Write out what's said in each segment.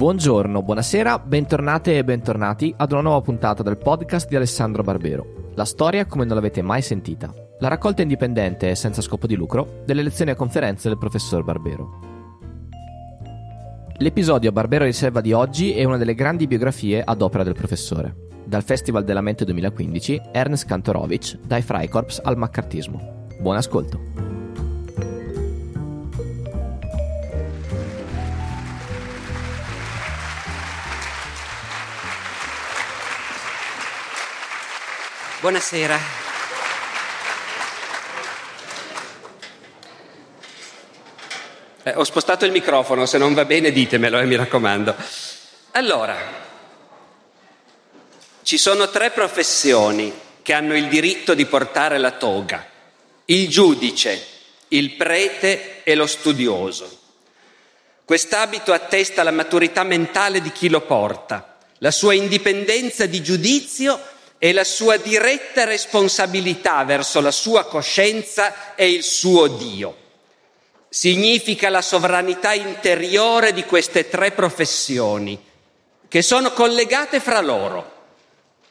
Buongiorno, buonasera, bentornate e bentornati ad una nuova puntata del podcast di Alessandro Barbero. La storia come non l'avete mai sentita. La raccolta indipendente e senza scopo di lucro delle lezioni e conferenze del professor Barbero. L'episodio Barbero Riserva di oggi è una delle grandi biografie ad opera del professore. Dal Festival della Mente 2015, Ernst Kantorowicz, dai Freikorps al maccartismo. Buon ascolto! Buonasera. Eh, ho spostato il microfono, se non va bene ditemelo, eh, mi raccomando. Allora, ci sono tre professioni che hanno il diritto di portare la toga. Il giudice, il prete e lo studioso. Quest'abito attesta la maturità mentale di chi lo porta, la sua indipendenza di giudizio e la sua diretta responsabilità verso la sua coscienza e il suo Dio. Significa la sovranità interiore di queste tre professioni, che sono collegate fra loro.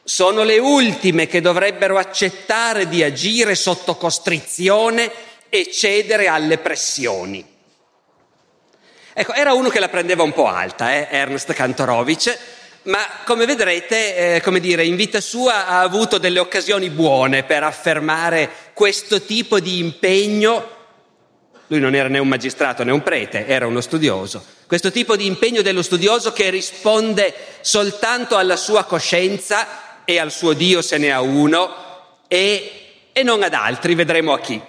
Sono le ultime che dovrebbero accettare di agire sotto costrizione e cedere alle pressioni. Ecco, era uno che la prendeva un po' alta, eh? Ernst Kantorowicz, ma come vedrete, eh, come dire, in vita sua ha avuto delle occasioni buone per affermare questo tipo di impegno. Lui non era né un magistrato né un prete, era uno studioso. Questo tipo di impegno dello studioso che risponde soltanto alla sua coscienza e al suo Dio se ne ha uno e, e non ad altri, vedremo a chi.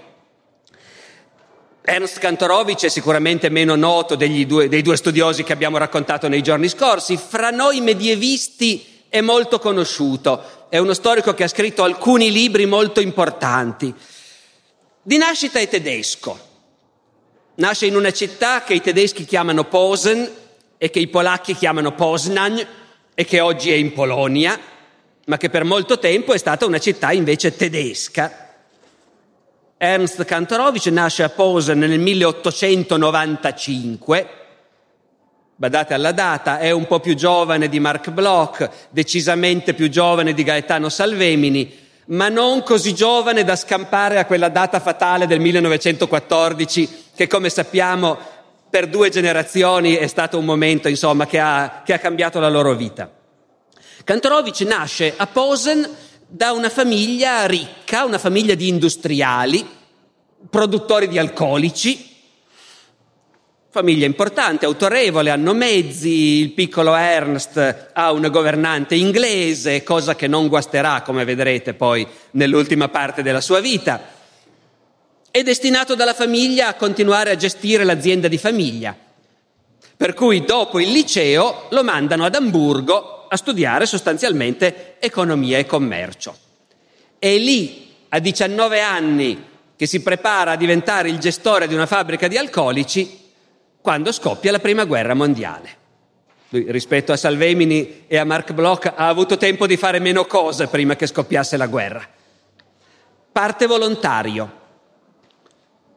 Ernst Kantorowicz è sicuramente meno noto due, dei due studiosi che abbiamo raccontato nei giorni scorsi, fra noi medievisti è molto conosciuto, è uno storico che ha scritto alcuni libri molto importanti. Di nascita è tedesco, nasce in una città che i tedeschi chiamano Posen e che i polacchi chiamano Poznań e che oggi è in Polonia, ma che per molto tempo è stata una città invece tedesca Ernst Kantorowicz nasce a Posen nel 1895. Badate alla data, è un po' più giovane di Mark Bloch, decisamente più giovane di Gaetano Salvemini, ma non così giovane da scampare a quella data fatale del 1914 che come sappiamo per due generazioni è stato un momento insomma, che, ha, che ha cambiato la loro vita. Kantorowicz nasce a Posen da una famiglia ricca, una famiglia di industriali, produttori di alcolici, famiglia importante, autorevole, hanno mezzi, il piccolo Ernst ha una governante inglese, cosa che non guasterà, come vedrete poi nell'ultima parte della sua vita. È destinato dalla famiglia a continuare a gestire l'azienda di famiglia, per cui dopo il liceo lo mandano ad Amburgo a studiare sostanzialmente economia e commercio. È lì, a 19 anni, che si prepara a diventare il gestore di una fabbrica di alcolici quando scoppia la prima guerra mondiale. Lui, rispetto a Salvemini e a Mark Bloch, ha avuto tempo di fare meno cose prima che scoppiasse la guerra. Parte volontario,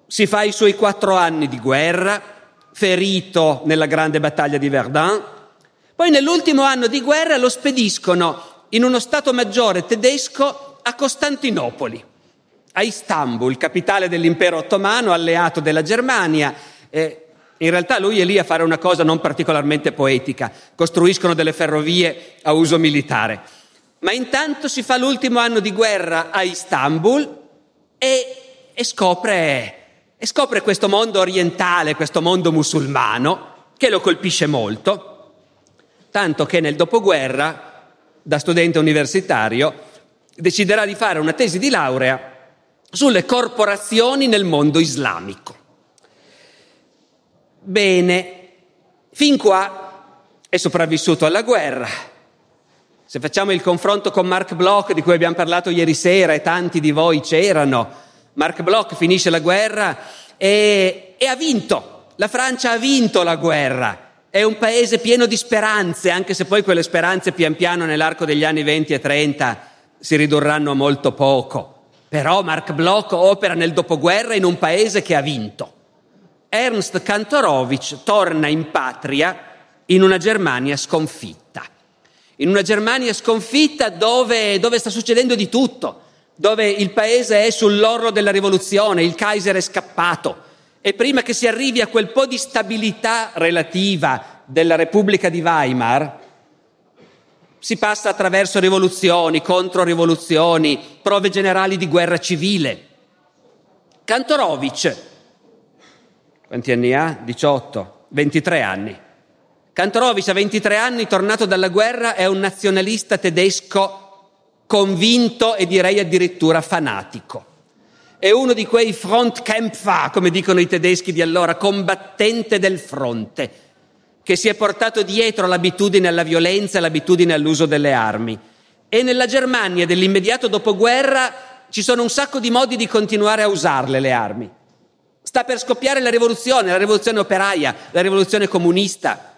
si fa i suoi quattro anni di guerra, ferito nella grande battaglia di Verdun, poi nell'ultimo anno di guerra lo spediscono in uno Stato maggiore tedesco a Costantinopoli, a Istanbul, capitale dell'impero ottomano, alleato della Germania. Eh, in realtà lui è lì a fare una cosa non particolarmente poetica, costruiscono delle ferrovie a uso militare. Ma intanto si fa l'ultimo anno di guerra a Istanbul e, e, scopre, e scopre questo mondo orientale, questo mondo musulmano, che lo colpisce molto tanto che nel dopoguerra, da studente universitario, deciderà di fare una tesi di laurea sulle corporazioni nel mondo islamico. Bene, fin qua è sopravvissuto alla guerra. Se facciamo il confronto con Mark Bloch, di cui abbiamo parlato ieri sera e tanti di voi c'erano, Mark Bloch finisce la guerra e, e ha vinto. La Francia ha vinto la guerra è un paese pieno di speranze, anche se poi quelle speranze pian piano nell'arco degli anni 20 e 30 si ridurranno a molto poco. Però Mark Bloch opera nel dopoguerra in un paese che ha vinto. Ernst Kantorowicz torna in patria in una Germania sconfitta. In una Germania sconfitta dove, dove sta succedendo di tutto, dove il paese è sull'orlo della rivoluzione, il Kaiser è scappato e prima che si arrivi a quel po' di stabilità relativa della Repubblica di Weimar, si passa attraverso rivoluzioni, controrivoluzioni, prove generali di guerra civile. Kantorovic, quanti anni ha? 18, 23 anni. Kantorovic a 23 anni, tornato dalla guerra, è un nazionalista tedesco convinto e direi addirittura fanatico. È uno di quei Frontkämpfer, come dicono i tedeschi di allora, combattente del fronte che si è portato dietro l'abitudine alla violenza l'abitudine all'uso delle armi. E nella Germania dell'immediato dopoguerra ci sono un sacco di modi di continuare a usarle le armi. Sta per scoppiare la rivoluzione, la rivoluzione operaia, la rivoluzione comunista.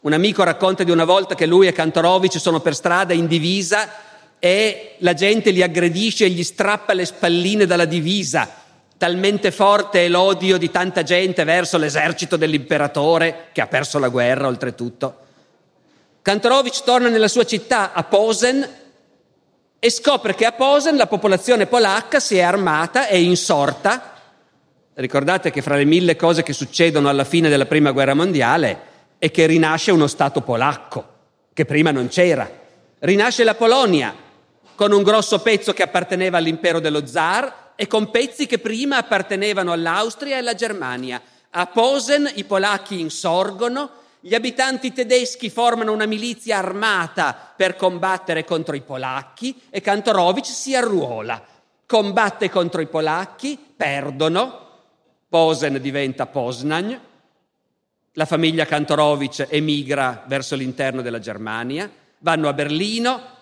Un amico racconta di una volta che lui e Kantorovic sono per strada in divisa e la gente li aggredisce e gli strappa le spalline dalla divisa Talmente forte è l'odio di tanta gente verso l'esercito dell'imperatore, che ha perso la guerra oltretutto. Kantorowicz torna nella sua città, a Posen, e scopre che a Posen la popolazione polacca si è armata e insorta. Ricordate che fra le mille cose che succedono alla fine della prima guerra mondiale è che rinasce uno Stato polacco, che prima non c'era. Rinasce la Polonia, con un grosso pezzo che apparteneva all'impero dello zar e con pezzi che prima appartenevano all'Austria e alla Germania. A Posen i polacchi insorgono, gli abitanti tedeschi formano una milizia armata per combattere contro i polacchi e Kantorowicz si arruola. Combatte contro i polacchi, perdono, Posen diventa Poznan, la famiglia Kantorowicz emigra verso l'interno della Germania, vanno a Berlino,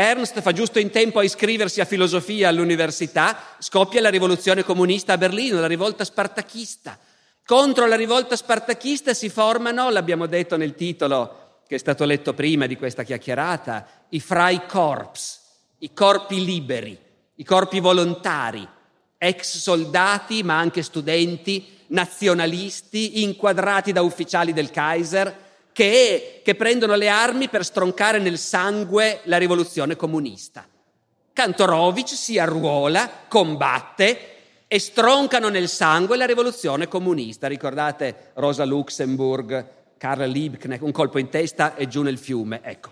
Ernst fa giusto in tempo a iscriversi a filosofia all'università, scoppia la rivoluzione comunista a Berlino, la rivolta spartachista. Contro la rivolta spartachista si formano, l'abbiamo detto nel titolo che è stato letto prima di questa chiacchierata, i Freikorps, i corpi liberi, i corpi volontari, ex soldati ma anche studenti, nazionalisti, inquadrati da ufficiali del Kaiser, che, che prendono le armi per stroncare nel sangue la rivoluzione comunista. Kantorowicz si arruola, combatte e stroncano nel sangue la rivoluzione comunista. Ricordate Rosa Luxemburg, Karl Liebknecht, un colpo in testa e giù nel fiume. Ecco.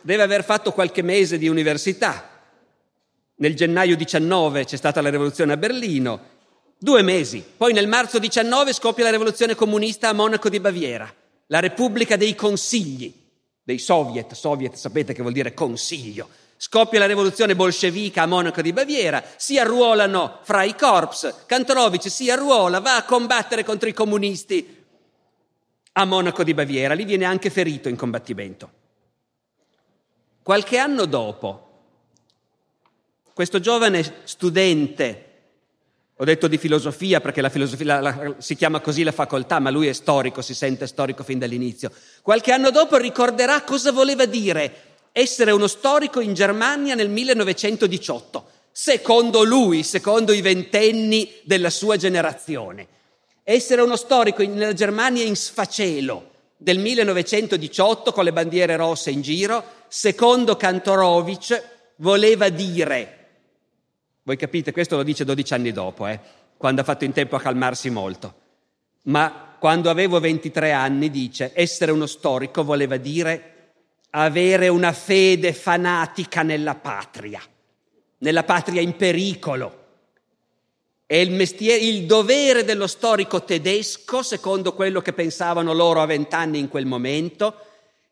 Deve aver fatto qualche mese di università. Nel gennaio 19 c'è stata la rivoluzione a Berlino, Due mesi. Poi nel marzo 19 scoppia la rivoluzione comunista a Monaco di Baviera, la Repubblica dei Consigli, dei Soviet. Soviet sapete che vuol dire consiglio. Scoppia la rivoluzione bolscevica a Monaco di Baviera, si arruolano fra i corps, Kantorowicz si arruola, va a combattere contro i comunisti a Monaco di Baviera, lì viene anche ferito in combattimento. Qualche anno dopo, questo giovane studente ho detto di filosofia perché la filosofia la, la, si chiama così la facoltà, ma lui è storico, si sente storico fin dall'inizio. Qualche anno dopo ricorderà cosa voleva dire essere uno storico in Germania nel 1918, secondo lui, secondo i ventenni della sua generazione. Essere uno storico nella Germania in sfacelo del 1918 con le bandiere rosse in giro, secondo Kantorowicz, voleva dire voi capite, questo lo dice 12 anni dopo, eh, quando ha fatto in tempo a calmarsi molto. Ma quando avevo 23 anni, dice, essere uno storico voleva dire avere una fede fanatica nella patria, nella patria in pericolo. E il, mestiere, il dovere dello storico tedesco, secondo quello che pensavano loro a vent'anni in quel momento,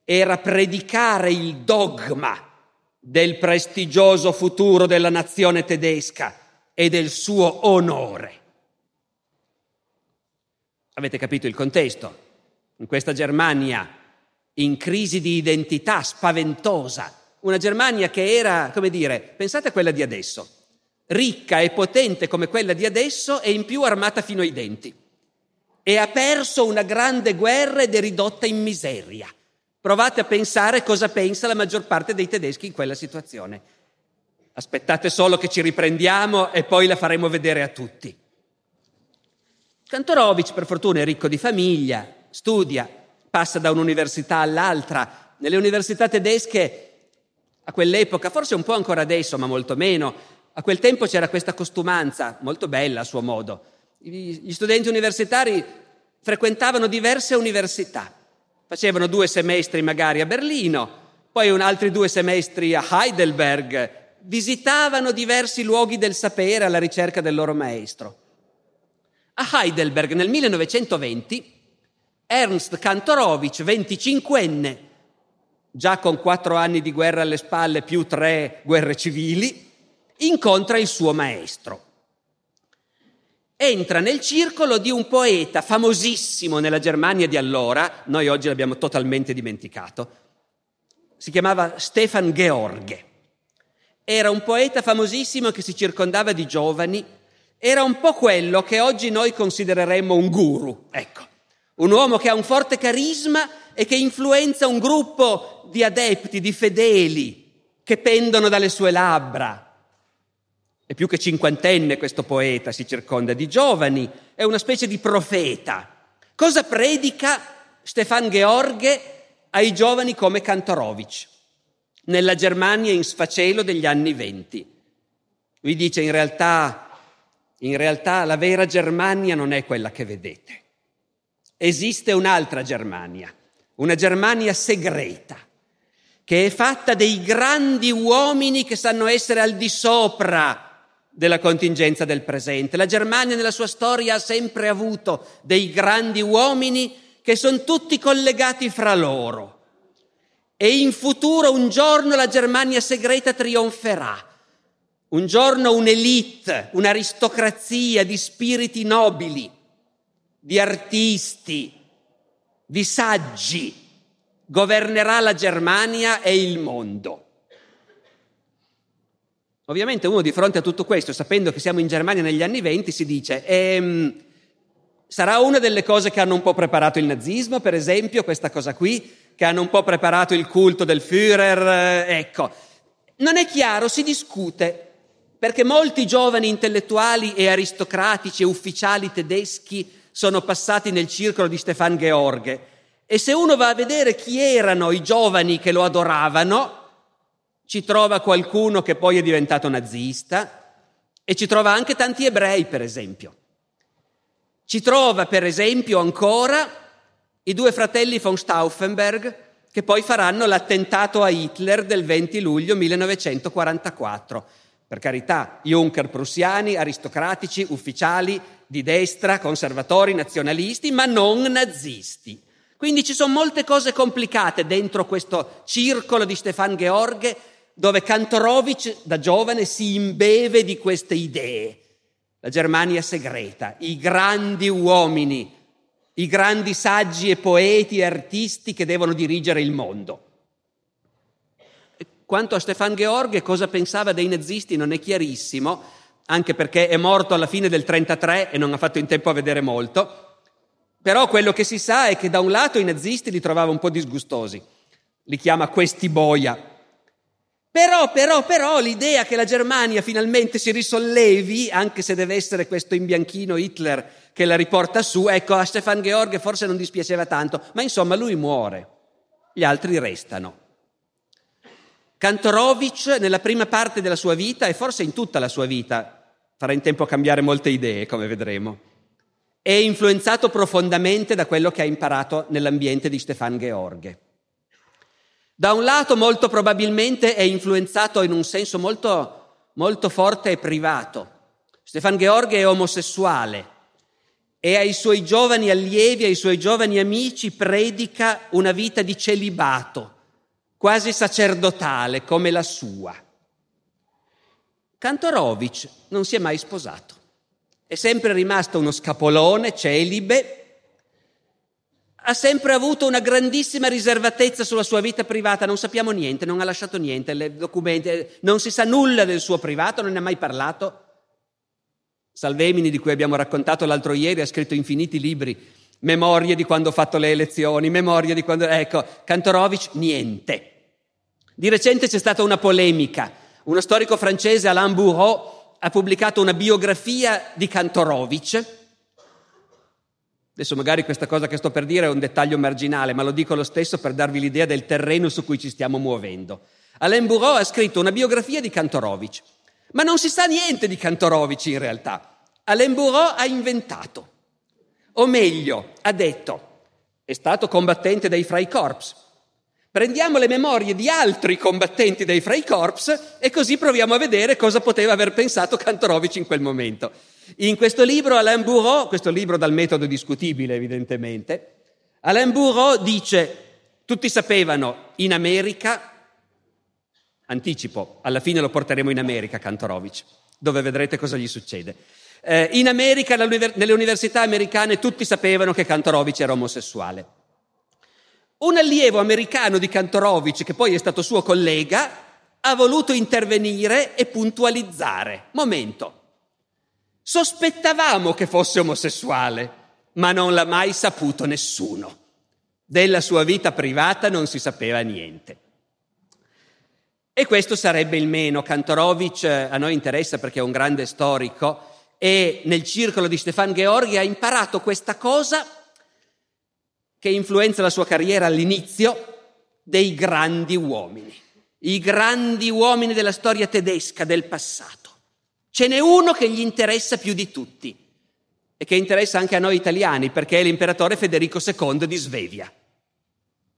era predicare il dogma del prestigioso futuro della nazione tedesca e del suo onore. Avete capito il contesto? In questa Germania in crisi di identità spaventosa, una Germania che era, come dire, pensate a quella di adesso, ricca e potente come quella di adesso e in più armata fino ai denti. E ha perso una grande guerra ed è ridotta in miseria. Provate a pensare cosa pensa la maggior parte dei tedeschi in quella situazione. Aspettate solo che ci riprendiamo e poi la faremo vedere a tutti. Kantorowicz, per fortuna, è ricco di famiglia, studia, passa da un'università all'altra. Nelle università tedesche, a quell'epoca, forse un po' ancora adesso, ma molto meno, a quel tempo c'era questa costumanza, molto bella a suo modo. Gli studenti universitari frequentavano diverse università, facevano due semestri magari a Berlino, poi un altri due semestri a Heidelberg, visitavano diversi luoghi del sapere alla ricerca del loro maestro. A Heidelberg nel 1920 Ernst Kantorowicz, 25enne, già con quattro anni di guerra alle spalle più tre guerre civili, incontra il suo maestro. Entra nel circolo di un poeta famosissimo nella Germania di allora, noi oggi l'abbiamo totalmente dimenticato, si chiamava Stefan George. Era un poeta famosissimo che si circondava di giovani, era un po' quello che oggi noi considereremmo un guru, ecco, un uomo che ha un forte carisma e che influenza un gruppo di adepti, di fedeli, che pendono dalle sue labbra. È più che cinquantenne questo poeta, si circonda di giovani, è una specie di profeta. Cosa predica Stefan George ai giovani come Kantorowicz nella Germania in sfacelo degli anni venti? Lui dice in realtà in realtà la vera Germania non è quella che vedete. Esiste un'altra Germania, una Germania segreta, che è fatta dei grandi uomini che sanno essere al di sopra della contingenza del presente. La Germania nella sua storia ha sempre avuto dei grandi uomini che sono tutti collegati fra loro. E in futuro un giorno la Germania segreta trionferà un giorno un'elite, un'aristocrazia di spiriti nobili, di artisti, di saggi, governerà la Germania e il mondo. Ovviamente uno di fronte a tutto questo, sapendo che siamo in Germania negli anni venti, si dice, ehm, sarà una delle cose che hanno un po' preparato il nazismo, per esempio, questa cosa qui, che hanno un po' preparato il culto del Führer, eh, ecco. Non è chiaro, si discute, perché molti giovani intellettuali e aristocratici e ufficiali tedeschi sono passati nel circolo di Stefan George. E se uno va a vedere chi erano i giovani che lo adoravano, ci trova qualcuno che poi è diventato nazista e ci trova anche tanti ebrei, per esempio. Ci trova, per esempio, ancora i due fratelli von Stauffenberg che poi faranno l'attentato a Hitler del 20 luglio 1944 per carità, Juncker prussiani, aristocratici, ufficiali di destra, conservatori, nazionalisti, ma non nazisti. Quindi ci sono molte cose complicate dentro questo circolo di Stefan George dove Kantorowicz da giovane si imbeve di queste idee. La Germania segreta, i grandi uomini, i grandi saggi e poeti e artisti che devono dirigere il mondo. Quanto a Stefan George, cosa pensava dei nazisti non è chiarissimo, anche perché è morto alla fine del 1933 e non ha fatto in tempo a vedere molto. Però quello che si sa è che da un lato i nazisti li trovava un po' disgustosi, li chiama questi boia. Però, però, però l'idea che la Germania finalmente si risollevi, anche se deve essere questo imbianchino Hitler che la riporta su, ecco, a Stefan George forse non dispiaceva tanto, ma insomma lui muore, gli altri restano. Kantorowicz nella prima parte della sua vita e forse in tutta la sua vita, farà in tempo a cambiare molte idee, come vedremo, è influenzato profondamente da quello che ha imparato nell'ambiente di Stefan George. Da un lato molto probabilmente è influenzato in un senso molto, molto forte e privato. Stefan George è omosessuale e ai suoi giovani allievi, ai suoi giovani amici predica una vita di celibato quasi sacerdotale come la sua. Kantorowicz non si è mai sposato, è sempre rimasto uno scapolone celibe, ha sempre avuto una grandissima riservatezza sulla sua vita privata, non sappiamo niente, non ha lasciato niente, documenti, non si sa nulla del suo privato, non ne ha mai parlato. Salvemini, di cui abbiamo raccontato l'altro ieri, ha scritto infiniti libri, memorie di quando ho fatto le elezioni, memorie di quando... Ecco, Kantorowicz niente. Di recente c'è stata una polemica. Uno storico francese, Alain Bourreau, ha pubblicato una biografia di Kantorowicz Adesso magari questa cosa che sto per dire è un dettaglio marginale, ma lo dico lo stesso per darvi l'idea del terreno su cui ci stiamo muovendo. Alain Bourreau ha scritto una biografia di Kantorowicz, ma non si sa niente di Kantorowicz in realtà. Alain Bourreau ha inventato, o meglio, ha detto, è stato combattente dei Freikorps. Prendiamo le memorie di altri combattenti dei Freikorps e così proviamo a vedere cosa poteva aver pensato Kantorowicz in quel momento. In questo libro Alain Bourreau, questo libro dal metodo discutibile evidentemente, Alain Bourreau dice, tutti sapevano, in America, anticipo, alla fine lo porteremo in America Kantorowicz, dove vedrete cosa gli succede. Eh, in America, nelle università americane, tutti sapevano che Kantorowicz era omosessuale. Un allievo americano di Kantorowicz, che poi è stato suo collega, ha voluto intervenire e puntualizzare. Momento, Sospettavamo che fosse omosessuale, ma non l'ha mai saputo nessuno. Della sua vita privata non si sapeva niente. E questo sarebbe il meno. Kantorowicz eh, a noi interessa perché è un grande storico e nel circolo di Stefan Gheorghi ha imparato questa cosa che influenza la sua carriera all'inizio dei grandi uomini, i grandi uomini della storia tedesca del passato. Ce n'è uno che gli interessa più di tutti e che interessa anche a noi italiani perché è l'imperatore Federico II di Svevia,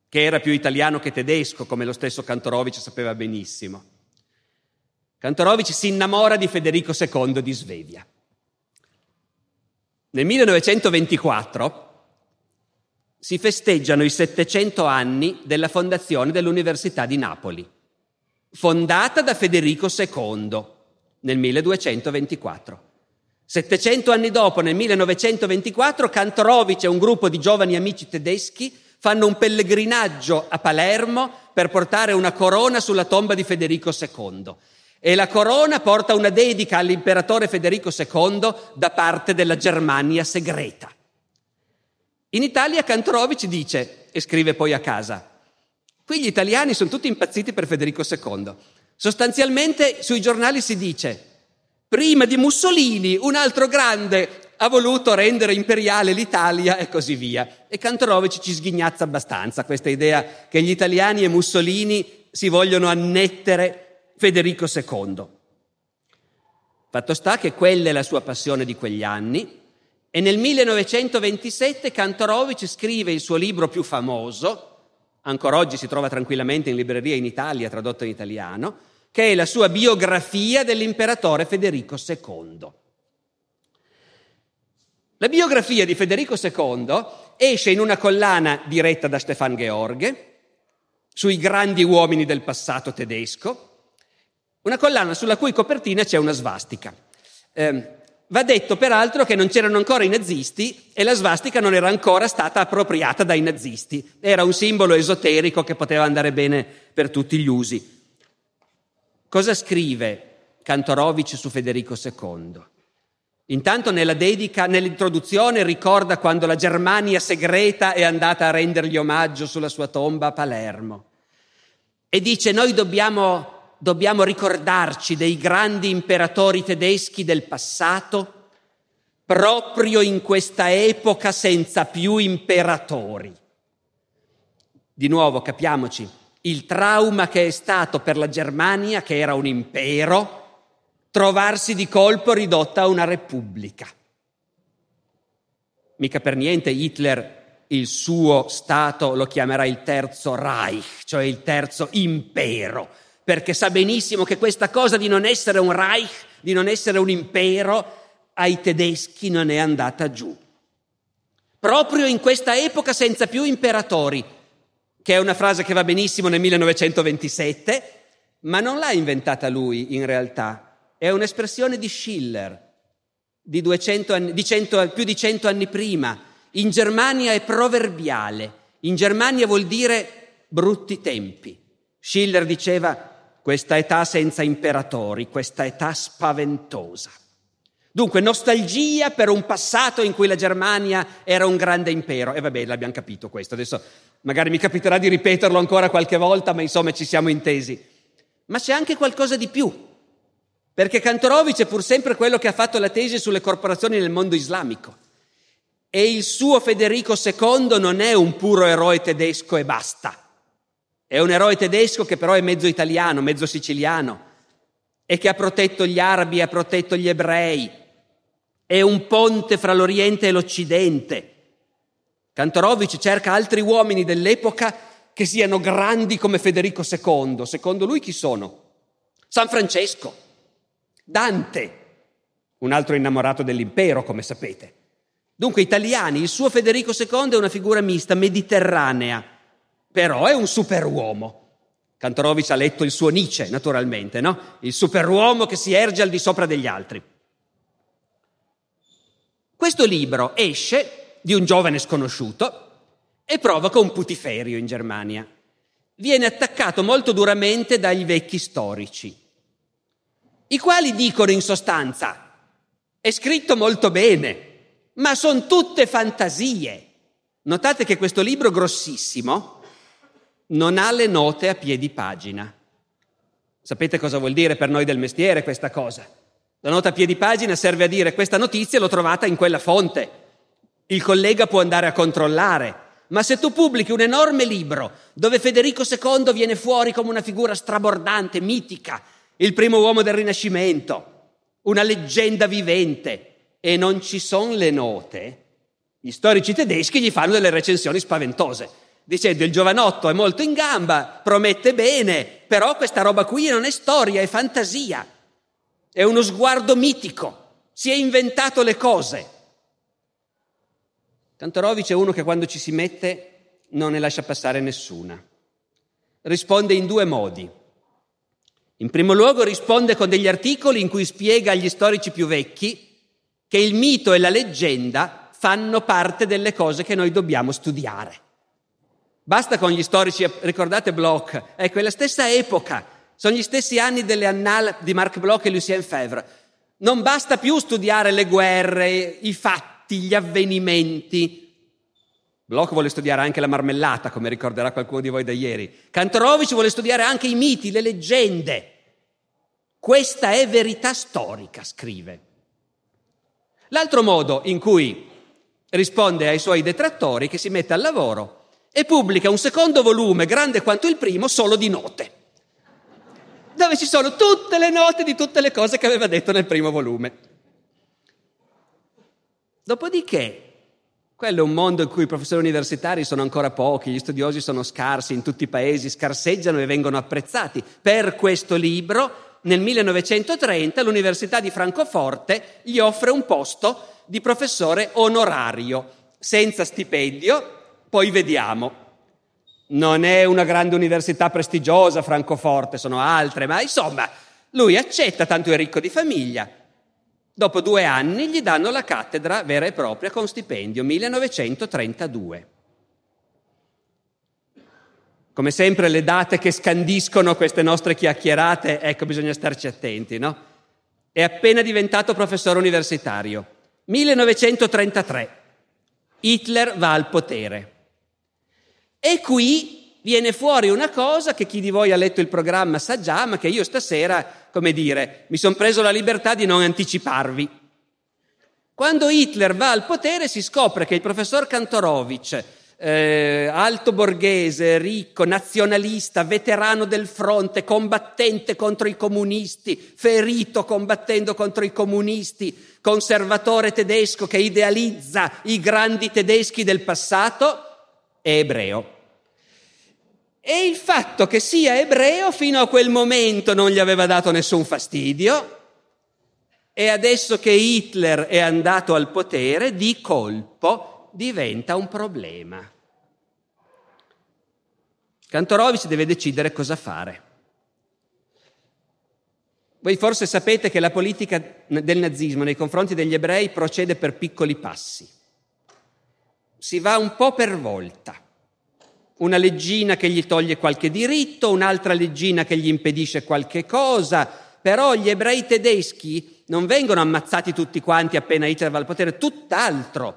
che era più italiano che tedesco, come lo stesso Kantorowicz sapeva benissimo. Kantorowicz si innamora di Federico II di Svevia. Nel 1924 si festeggiano i 700 anni della fondazione dell'Università di Napoli, fondata da Federico II nel 1224. 700 anni dopo, nel 1924, Kantorowicz e un gruppo di giovani amici tedeschi fanno un pellegrinaggio a Palermo per portare una corona sulla tomba di Federico II. E la corona porta una dedica all'imperatore Federico II da parte della Germania segreta. In Italia Kantorowicz dice, e scrive poi a casa, qui gli italiani sono tutti impazziti per Federico II. Sostanzialmente sui giornali si dice, prima di Mussolini un altro grande ha voluto rendere imperiale l'Italia e così via. E Kantorowicz ci sghignazza abbastanza questa idea che gli italiani e Mussolini si vogliono annettere Federico II. Fatto sta che quella è la sua passione di quegli anni e nel 1927 Kantorowicz scrive il suo libro più famoso, ancora oggi si trova tranquillamente in libreria in Italia, tradotto in italiano, che è la sua biografia dell'imperatore Federico II. La biografia di Federico II esce in una collana diretta da Stefan George sui grandi uomini del passato tedesco, una collana sulla cui copertina c'è una svastica. Eh, va detto peraltro che non c'erano ancora i nazisti e la svastica non era ancora stata appropriata dai nazisti, era un simbolo esoterico che poteva andare bene per tutti gli usi. Cosa scrive Kantorowicz su Federico II? Intanto nella dedica, nell'introduzione ricorda quando la Germania segreta è andata a rendergli omaggio sulla sua tomba a Palermo. E dice noi dobbiamo, dobbiamo ricordarci dei grandi imperatori tedeschi del passato proprio in questa epoca senza più imperatori. Di nuovo, capiamoci, il trauma che è stato per la Germania, che era un impero, trovarsi di colpo ridotta a una repubblica. Mica per niente Hitler il suo Stato lo chiamerà il terzo Reich, cioè il terzo impero, perché sa benissimo che questa cosa di non essere un Reich, di non essere un impero, ai tedeschi non è andata giù. Proprio in questa epoca senza più imperatori, che è una frase che va benissimo nel 1927, ma non l'ha inventata lui in realtà, è un'espressione di Schiller, di, anni, di 100, più di cento anni prima. In Germania è proverbiale, in Germania vuol dire brutti tempi. Schiller diceva questa età senza imperatori, questa età spaventosa. Dunque, nostalgia per un passato in cui la Germania era un grande impero. E vabbè, l'abbiamo capito questo. Adesso magari mi capiterà di ripeterlo ancora qualche volta, ma insomma ci siamo intesi. Ma c'è anche qualcosa di più. Perché Kantorowicz è pur sempre quello che ha fatto la tesi sulle corporazioni nel mondo islamico. E il suo Federico II non è un puro eroe tedesco e basta. È un eroe tedesco che però è mezzo italiano, mezzo siciliano e che ha protetto gli arabi, ha protetto gli ebrei. È un ponte fra l'Oriente e l'Occidente. Kantorowicz cerca altri uomini dell'epoca che siano grandi come Federico II. Secondo lui chi sono? San Francesco, Dante, un altro innamorato dell'impero, come sapete. Dunque italiani, il suo Federico II è una figura mista, mediterranea, però è un superuomo. Kantorowicz ha letto il suo Nietzsche, naturalmente, no? Il superuomo che si erge al di sopra degli altri. Questo libro esce di un giovane sconosciuto e provoca un putiferio in Germania. Viene attaccato molto duramente dagli vecchi storici, i quali dicono in sostanza, è scritto molto bene, ma sono tutte fantasie. Notate che questo libro grossissimo non ha le note a piedi pagina. Sapete cosa vuol dire per noi del mestiere questa cosa? La nota a piedi pagina serve a dire questa notizia l'ho trovata in quella fonte. Il collega può andare a controllare. Ma se tu pubblichi un enorme libro dove Federico II viene fuori come una figura strabordante, mitica, il primo uomo del Rinascimento, una leggenda vivente, e non ci sono le note, gli storici tedeschi gli fanno delle recensioni spaventose dicendo il giovanotto è molto in gamba, promette bene, però questa roba qui non è storia, è fantasia, è uno sguardo mitico, si è inventato le cose. Cantorovic è uno che quando ci si mette non ne lascia passare nessuna. Risponde in due modi. In primo luogo risponde con degli articoli in cui spiega agli storici più vecchi che il mito e la leggenda fanno parte delle cose che noi dobbiamo studiare. Basta con gli storici, ricordate Bloch, è quella stessa epoca, sono gli stessi anni delle annales di Marc Bloch e Lucien Febvre. Non basta più studiare le guerre, i fatti, gli avvenimenti. Bloch vuole studiare anche la marmellata, come ricorderà qualcuno di voi da ieri. Kantorowicz vuole studiare anche i miti, le leggende. Questa è verità storica, scrive. L'altro modo in cui risponde ai suoi detrattori è che si mette al lavoro e pubblica un secondo volume grande quanto il primo solo di note, dove ci sono tutte le note di tutte le cose che aveva detto nel primo volume. Dopodiché, quello è un mondo in cui i professori universitari sono ancora pochi, gli studiosi sono scarsi in tutti i paesi, scarseggiano e vengono apprezzati. Per questo libro, nel 1930, l'Università di Francoforte gli offre un posto di professore onorario, senza stipendio, poi vediamo. Non è una grande università prestigiosa, Francoforte, sono altre, ma insomma, lui accetta, tanto è ricco di famiglia. Dopo due anni gli danno la cattedra vera e propria con stipendio, 1932. Come sempre le date che scandiscono queste nostre chiacchierate, ecco, bisogna starci attenti, no? È appena diventato professore universitario. 1933. Hitler va al potere. E qui viene fuori una cosa che chi di voi ha letto il programma sa già, ma che io stasera, come dire, mi sono preso la libertà di non anticiparvi. Quando Hitler va al potere si scopre che il professor Kantorowicz, eh, alto borghese, ricco, nazionalista, veterano del fronte, combattente contro i comunisti, ferito combattendo contro i comunisti, conservatore tedesco che idealizza i grandi tedeschi del passato, è ebreo. E il fatto che sia ebreo fino a quel momento non gli aveva dato nessun fastidio e adesso che Hitler è andato al potere, di colpo diventa un problema. Kantorowicz deve decidere cosa fare. Voi forse sapete che la politica del nazismo nei confronti degli ebrei procede per piccoli passi si va un po' per volta. Una leggina che gli toglie qualche diritto, un'altra leggina che gli impedisce qualche cosa, però gli ebrei tedeschi non vengono ammazzati tutti quanti appena Hitler va al potere, tutt'altro.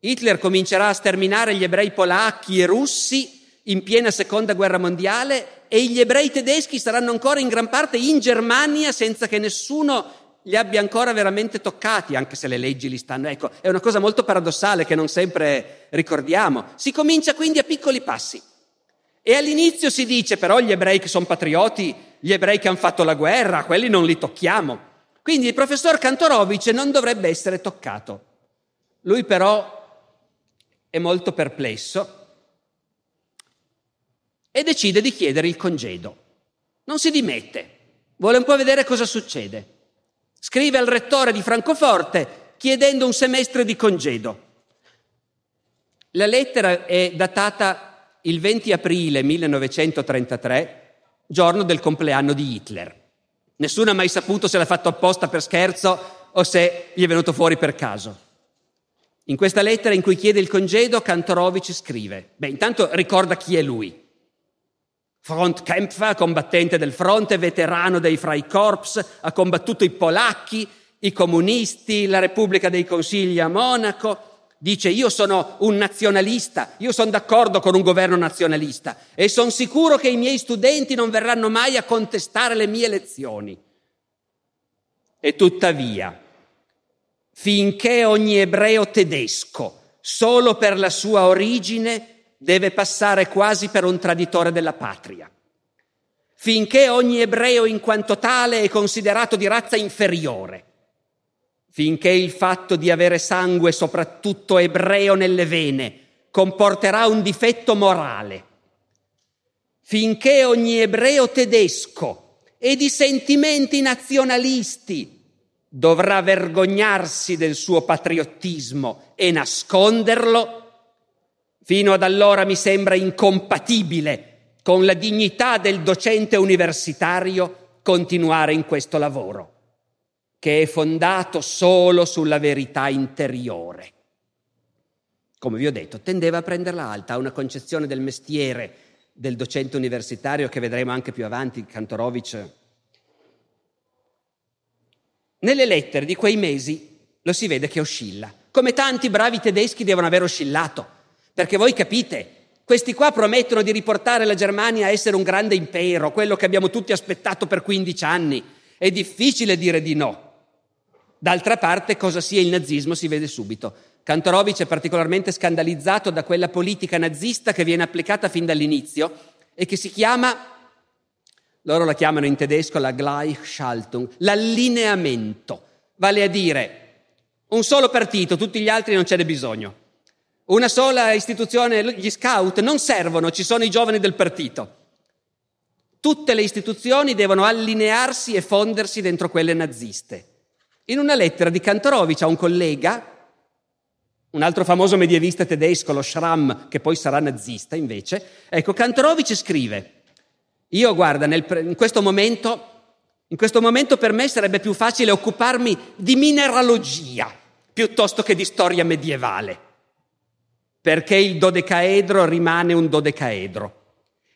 Hitler comincerà a sterminare gli ebrei polacchi e russi in piena seconda guerra mondiale e gli ebrei tedeschi saranno ancora in gran parte in Germania senza che nessuno li abbia ancora veramente toccati, anche se le leggi li stanno. Ecco, è una cosa molto paradossale che non sempre ricordiamo. Si comincia quindi a piccoli passi. E all'inizio si dice però gli ebrei che sono patrioti, gli ebrei che hanno fatto la guerra, quelli non li tocchiamo. Quindi il professor Kantorovic non dovrebbe essere toccato. Lui però è molto perplesso e decide di chiedere il congedo. Non si dimette, vuole un po' vedere cosa succede. Scrive al rettore di Francoforte chiedendo un semestre di congedo. La lettera è datata il 20 aprile 1933, giorno del compleanno di Hitler. Nessuno ha mai saputo se l'ha fatto apposta per scherzo o se gli è venuto fuori per caso. In questa lettera in cui chiede il congedo, Kantorovic scrive, beh, intanto ricorda chi è lui. Frontkämpfer, combattente del fronte, veterano dei Freikorps, ha combattuto i polacchi, i comunisti, la Repubblica dei Consigli a Monaco. Dice io sono un nazionalista, io sono d'accordo con un governo nazionalista e sono sicuro che i miei studenti non verranno mai a contestare le mie lezioni. E tuttavia, finché ogni ebreo tedesco, solo per la sua origine, deve passare quasi per un traditore della patria. Finché ogni ebreo in quanto tale è considerato di razza inferiore, finché il fatto di avere sangue soprattutto ebreo nelle vene comporterà un difetto morale, finché ogni ebreo tedesco e di sentimenti nazionalisti dovrà vergognarsi del suo patriottismo e nasconderlo, Fino ad allora mi sembra incompatibile con la dignità del docente universitario continuare in questo lavoro, che è fondato solo sulla verità interiore. Come vi ho detto, tendeva a prenderla alta, ha una concezione del mestiere del docente universitario che vedremo anche più avanti, Kantorovic. Nelle lettere di quei mesi lo si vede che oscilla, come tanti bravi tedeschi devono aver oscillato perché voi capite, questi qua promettono di riportare la Germania a essere un grande impero, quello che abbiamo tutti aspettato per 15 anni. È difficile dire di no. D'altra parte, cosa sia il nazismo si vede subito. Kantorovic è particolarmente scandalizzato da quella politica nazista che viene applicata fin dall'inizio e che si chiama, loro la chiamano in tedesco la Gleichschaltung, l'allineamento, vale a dire un solo partito, tutti gli altri non ce n'è bisogno. Una sola istituzione, gli scout non servono, ci sono i giovani del partito. Tutte le istituzioni devono allinearsi e fondersi dentro quelle naziste. In una lettera di Kantorovic a un collega, un altro famoso medievista tedesco, lo Schramm, che poi sarà nazista invece, ecco, Kantorovic scrive, io guarda, nel, in, questo momento, in questo momento per me sarebbe più facile occuparmi di mineralogia piuttosto che di storia medievale perché il dodecaedro rimane un dodecaedro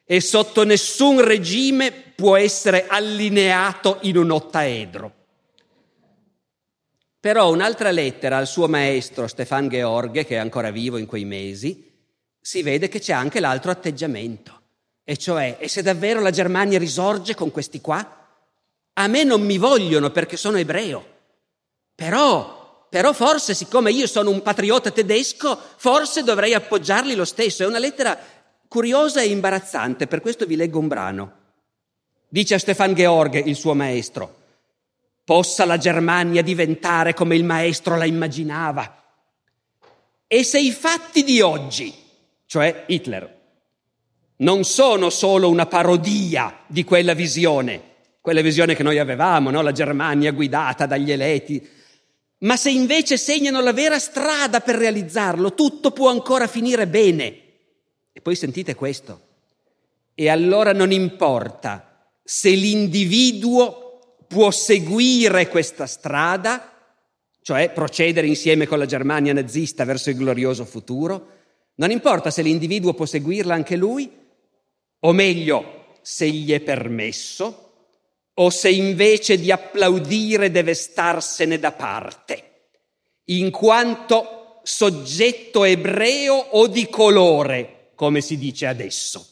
e sotto nessun regime può essere allineato in un ottaedro. Però un'altra lettera al suo maestro Stefan George, che è ancora vivo in quei mesi, si vede che c'è anche l'altro atteggiamento, e cioè, e se davvero la Germania risorge con questi qua? A me non mi vogliono perché sono ebreo, però però forse siccome io sono un patriota tedesco, forse dovrei appoggiarli lo stesso. È una lettera curiosa e imbarazzante, per questo vi leggo un brano. Dice a Stefan Georg, il suo maestro, possa la Germania diventare come il maestro la immaginava. E se i fatti di oggi, cioè Hitler, non sono solo una parodia di quella visione, quella visione che noi avevamo, no? la Germania guidata dagli eletti, ma se invece segnano la vera strada per realizzarlo, tutto può ancora finire bene. E poi sentite questo. E allora non importa se l'individuo può seguire questa strada, cioè procedere insieme con la Germania nazista verso il glorioso futuro, non importa se l'individuo può seguirla anche lui, o meglio, se gli è permesso, o se invece di applaudire deve starsene da parte, in quanto soggetto ebreo o di colore, come si dice adesso.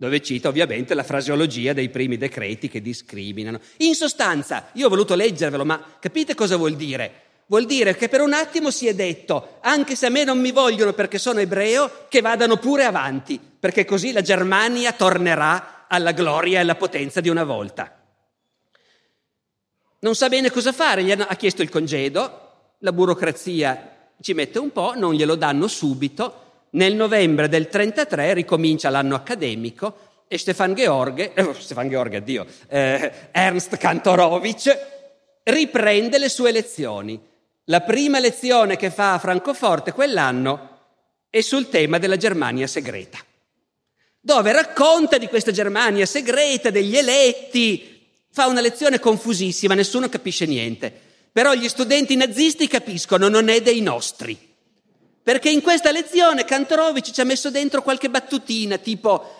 dove cita ovviamente la fraseologia dei primi decreti che discriminano. In sostanza, io ho voluto leggervelo, ma capite cosa vuol dire? Vuol dire che per un attimo si è detto, anche se a me non mi vogliono perché sono ebreo, che vadano pure avanti, perché così la Germania tornerà alla gloria e alla potenza di una volta. Non sa bene cosa fare, gli ha chiesto il congedo, la burocrazia ci mette un po', non glielo danno subito, nel novembre del 33 ricomincia l'anno accademico e Stefan George, eh, Stefan George, addio, eh, Ernst Kantorowicz riprende le sue lezioni. La prima lezione che fa a Francoforte quell'anno è sul tema della Germania segreta, dove racconta di questa Germania segreta, degli eletti, fa una lezione confusissima, nessuno capisce niente, però gli studenti nazisti capiscono, non è dei nostri. Perché in questa lezione Kantorowicz ci ha messo dentro qualche battutina, tipo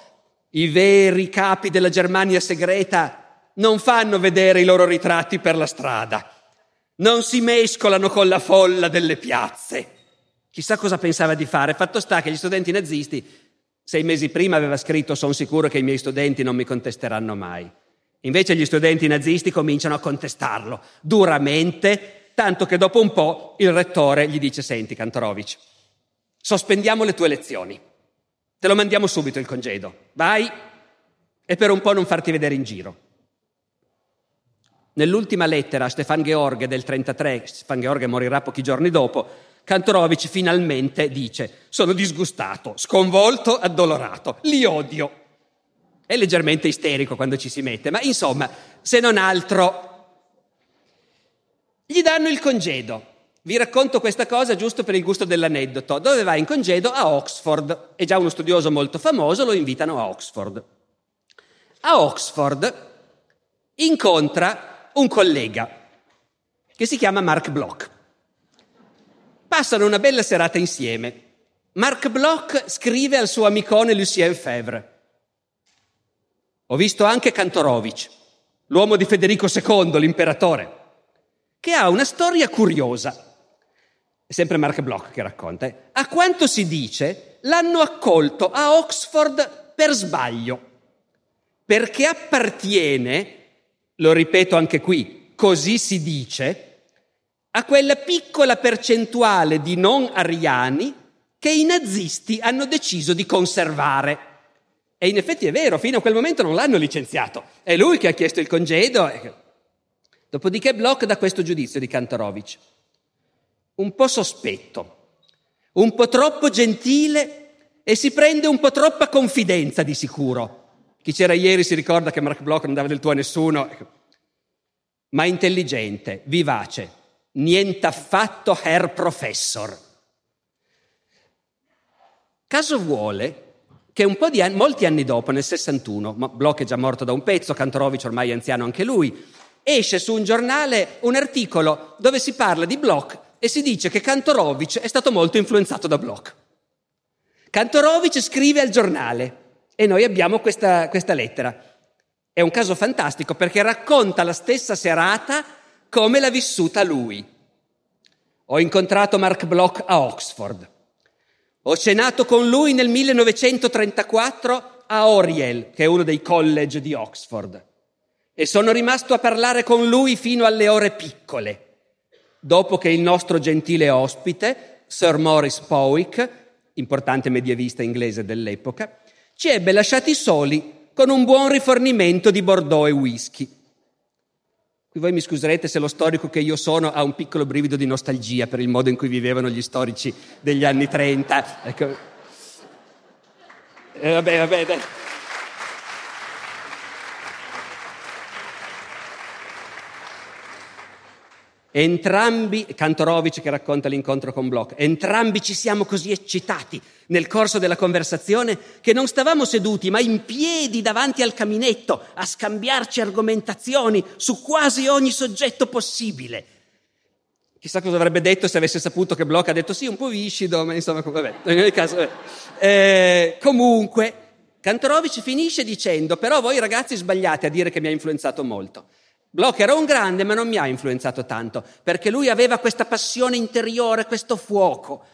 i veri capi della Germania segreta non fanno vedere i loro ritratti per la strada non si mescolano con la folla delle piazze. Chissà cosa pensava di fare. Fatto sta che gli studenti nazisti, sei mesi prima aveva scritto sono sicuro che i miei studenti non mi contesteranno mai. Invece gli studenti nazisti cominciano a contestarlo duramente, tanto che dopo un po' il rettore gli dice senti Kantorowicz, sospendiamo le tue lezioni, te lo mandiamo subito il congedo, vai e per un po' non farti vedere in giro. Nell'ultima lettera a Stefan George del 33, Stefan George morirà pochi giorni dopo, Kantorowicz finalmente dice sono disgustato, sconvolto, addolorato, li odio. È leggermente isterico quando ci si mette, ma insomma, se non altro, gli danno il congedo. Vi racconto questa cosa giusto per il gusto dell'aneddoto. Dove va in congedo? A Oxford. È già uno studioso molto famoso, lo invitano a Oxford. A Oxford incontra un collega che si chiama Mark Bloch. Passano una bella serata insieme. Mark Bloch scrive al suo amicone Lucien Febvre. Ho visto anche Kantorowicz, l'uomo di Federico II, l'imperatore, che ha una storia curiosa. È sempre Mark Bloch che racconta. Eh? A quanto si dice, l'hanno accolto a Oxford per sbaglio, perché appartiene lo ripeto anche qui, così si dice, a quella piccola percentuale di non ariani che i nazisti hanno deciso di conservare. E in effetti è vero, fino a quel momento non l'hanno licenziato. È lui che ha chiesto il congedo. Dopodiché Bloch dà questo giudizio di Kantorowicz. Un po' sospetto, un po' troppo gentile e si prende un po' troppa confidenza di sicuro. Chi c'era ieri si ricorda che Mark Bloch non dava del tuo a nessuno, ma intelligente, vivace, niente affatto Herr Professor. Caso vuole che un po' di anni, molti anni dopo, nel 61, ma Bloch è già morto da un pezzo, Kantorowicz ormai è anziano anche lui, esce su un giornale un articolo dove si parla di Bloch e si dice che Kantorowicz è stato molto influenzato da Bloch. Kantorowicz scrive al giornale e noi abbiamo questa, questa lettera. È un caso fantastico perché racconta la stessa serata come l'ha vissuta lui. Ho incontrato Mark Bloch a Oxford. Ho cenato con lui nel 1934 a Oriel, che è uno dei college di Oxford, e sono rimasto a parlare con lui fino alle ore piccole, dopo che il nostro gentile ospite, Sir Morris Powick, importante medievista inglese dell'epoca, ci ebbe lasciati soli con un buon rifornimento di Bordeaux e whisky. Qui voi mi scuserete se lo storico che io sono ha un piccolo brivido di nostalgia per il modo in cui vivevano gli storici degli anni 30. Ecco. Eh, vabbè, vabbè, dai. Entrambi, Kantorowicz che racconta l'incontro con Bloch, entrambi ci siamo così eccitati nel corso della conversazione che non stavamo seduti ma in piedi davanti al caminetto a scambiarci argomentazioni su quasi ogni soggetto possibile. Chissà cosa avrebbe detto se avesse saputo che Bloch ha detto sì, un po' viscido, ma insomma, vabbè, in ogni caso, vabbè. Eh, comunque, Kantorowicz finisce dicendo, però voi ragazzi sbagliate a dire che mi ha influenzato molto. Bloch era un grande, ma non mi ha influenzato tanto, perché lui aveva questa passione interiore, questo fuoco.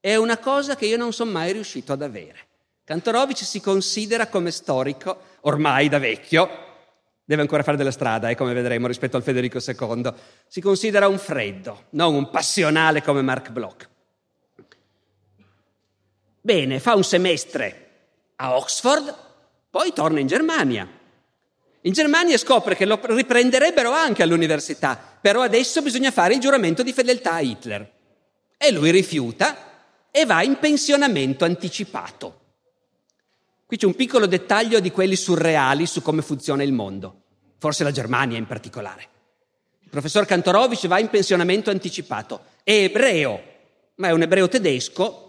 È una cosa che io non sono mai riuscito ad avere. Kantorowicz si considera come storico, ormai da vecchio, deve ancora fare della strada, eh, come vedremo, rispetto al Federico II, si considera un freddo, non un passionale come Mark Bloch. Bene, fa un semestre a Oxford, poi torna in Germania. In Germania scopre che lo riprenderebbero anche all'università, però adesso bisogna fare il giuramento di fedeltà a Hitler. E lui rifiuta e va in pensionamento anticipato. Qui c'è un piccolo dettaglio di quelli surreali su come funziona il mondo, forse la Germania in particolare. Il professor Kantorowicz va in pensionamento anticipato, è ebreo, ma è un ebreo tedesco.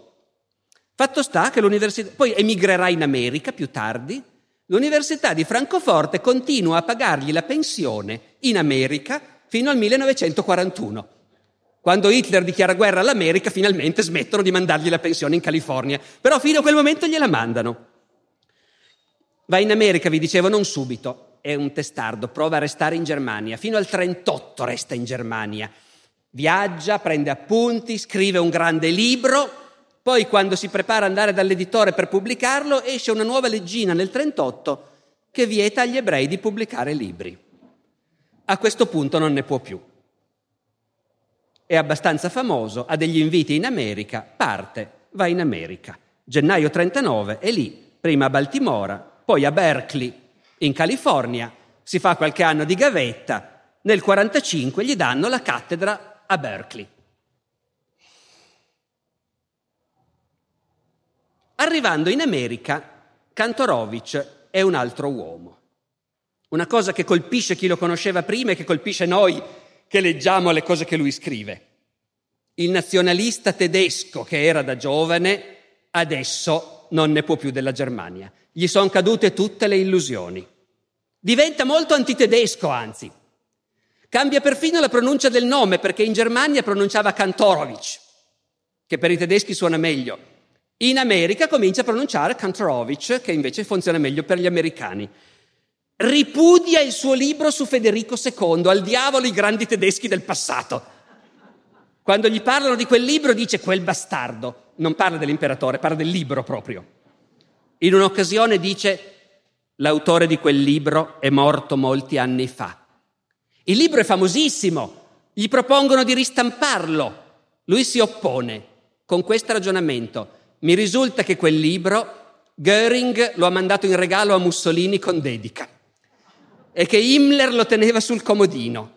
Fatto sta che l'università, poi emigrerà in America più tardi, l'Università di Francoforte continua a pagargli la pensione in America fino al 1941. Quando Hitler dichiara guerra all'America, finalmente smettono di mandargli la pensione in California, però fino a quel momento gliela mandano. Va in America, vi dicevo, non subito, è un testardo, prova a restare in Germania, fino al 38 resta in Germania. Viaggia, prende appunti, scrive un grande libro, poi quando si prepara ad andare dall'editore per pubblicarlo, esce una nuova leggina nel 38 che vieta agli ebrei di pubblicare libri. A questo punto non ne può più è abbastanza famoso, ha degli inviti in America, parte, va in America. Gennaio 39 è lì, prima a Baltimora, poi a Berkeley, in California, si fa qualche anno di gavetta, nel 45 gli danno la cattedra a Berkeley. Arrivando in America, Kantorowicz è un altro uomo. Una cosa che colpisce chi lo conosceva prima e che colpisce noi che leggiamo le cose che lui scrive. Il nazionalista tedesco che era da giovane adesso non ne può più della Germania. Gli sono cadute tutte le illusioni. Diventa molto antitedesco, anzi. Cambia perfino la pronuncia del nome perché in Germania pronunciava Kantorowicz, che per i tedeschi suona meglio. In America comincia a pronunciare Kantorowicz, che invece funziona meglio per gli americani ripudia il suo libro su Federico II, al diavolo i grandi tedeschi del passato. Quando gli parlano di quel libro dice quel bastardo, non parla dell'imperatore, parla del libro proprio. In un'occasione dice l'autore di quel libro è morto molti anni fa. Il libro è famosissimo, gli propongono di ristamparlo, lui si oppone con questo ragionamento. Mi risulta che quel libro Göring lo ha mandato in regalo a Mussolini con dedica e che Himmler lo teneva sul comodino,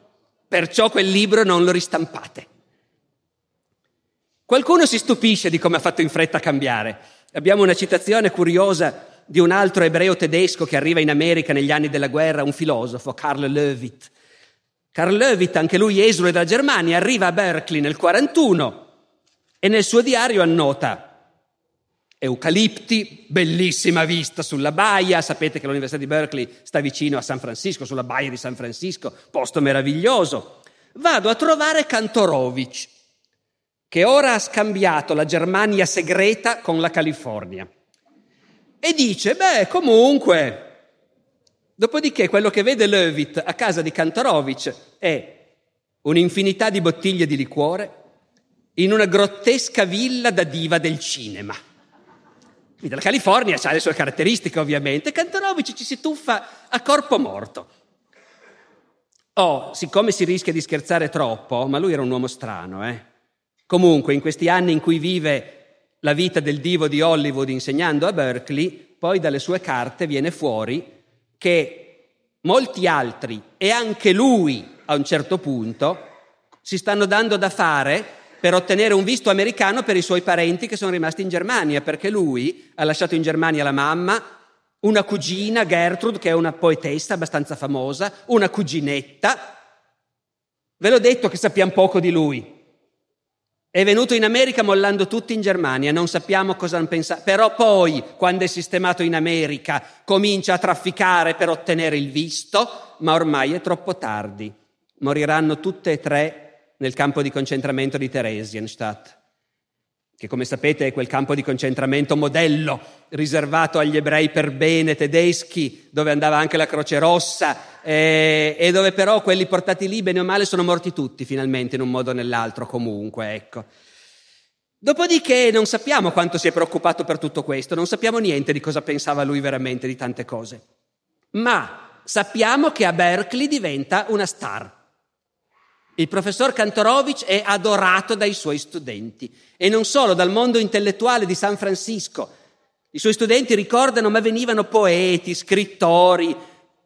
perciò quel libro non lo ristampate. Qualcuno si stupisce di come ha fatto in fretta a cambiare. Abbiamo una citazione curiosa di un altro ebreo tedesco che arriva in America negli anni della guerra, un filosofo, Karl Löwit. Karl Löwit, anche lui esule dalla Germania, arriva a Berkeley nel 1941 e nel suo diario annota eucalipti, bellissima vista sulla baia, sapete che l'Università di Berkeley sta vicino a San Francisco, sulla baia di San Francisco, posto meraviglioso. Vado a trovare Kantorowicz, che ora ha scambiato la Germania segreta con la California. E dice, beh, comunque, dopodiché quello che vede Levitt a casa di Kantorowicz è un'infinità di bottiglie di liquore in una grottesca villa da diva del cinema. Quindi la California ha le sue caratteristiche ovviamente, Kantorowicz ci si tuffa a corpo morto. Oh, siccome si rischia di scherzare troppo, ma lui era un uomo strano, eh? Comunque, in questi anni in cui vive la vita del divo di Hollywood insegnando a Berkeley, poi dalle sue carte viene fuori che molti altri e anche lui a un certo punto si stanno dando da fare per ottenere un visto americano per i suoi parenti che sono rimasti in Germania, perché lui ha lasciato in Germania la mamma, una cugina, Gertrude, che è una poetessa abbastanza famosa, una cuginetta. Ve l'ho detto che sappiamo poco di lui. È venuto in America mollando tutti in Germania, non sappiamo cosa pensa, però poi, quando è sistemato in America, comincia a trafficare per ottenere il visto, ma ormai è troppo tardi. Moriranno tutte e tre nel campo di concentramento di Theresienstadt, che come sapete è quel campo di concentramento modello riservato agli ebrei per bene tedeschi, dove andava anche la Croce Rossa eh, e dove però quelli portati lì bene o male sono morti tutti finalmente in un modo o nell'altro comunque, ecco. Dopodiché non sappiamo quanto si è preoccupato per tutto questo, non sappiamo niente di cosa pensava lui veramente di tante cose. Ma sappiamo che a Berkeley diventa una star. Il professor Kantorowicz è adorato dai suoi studenti e non solo dal mondo intellettuale di San Francisco. I suoi studenti ricordano, ma venivano poeti, scrittori,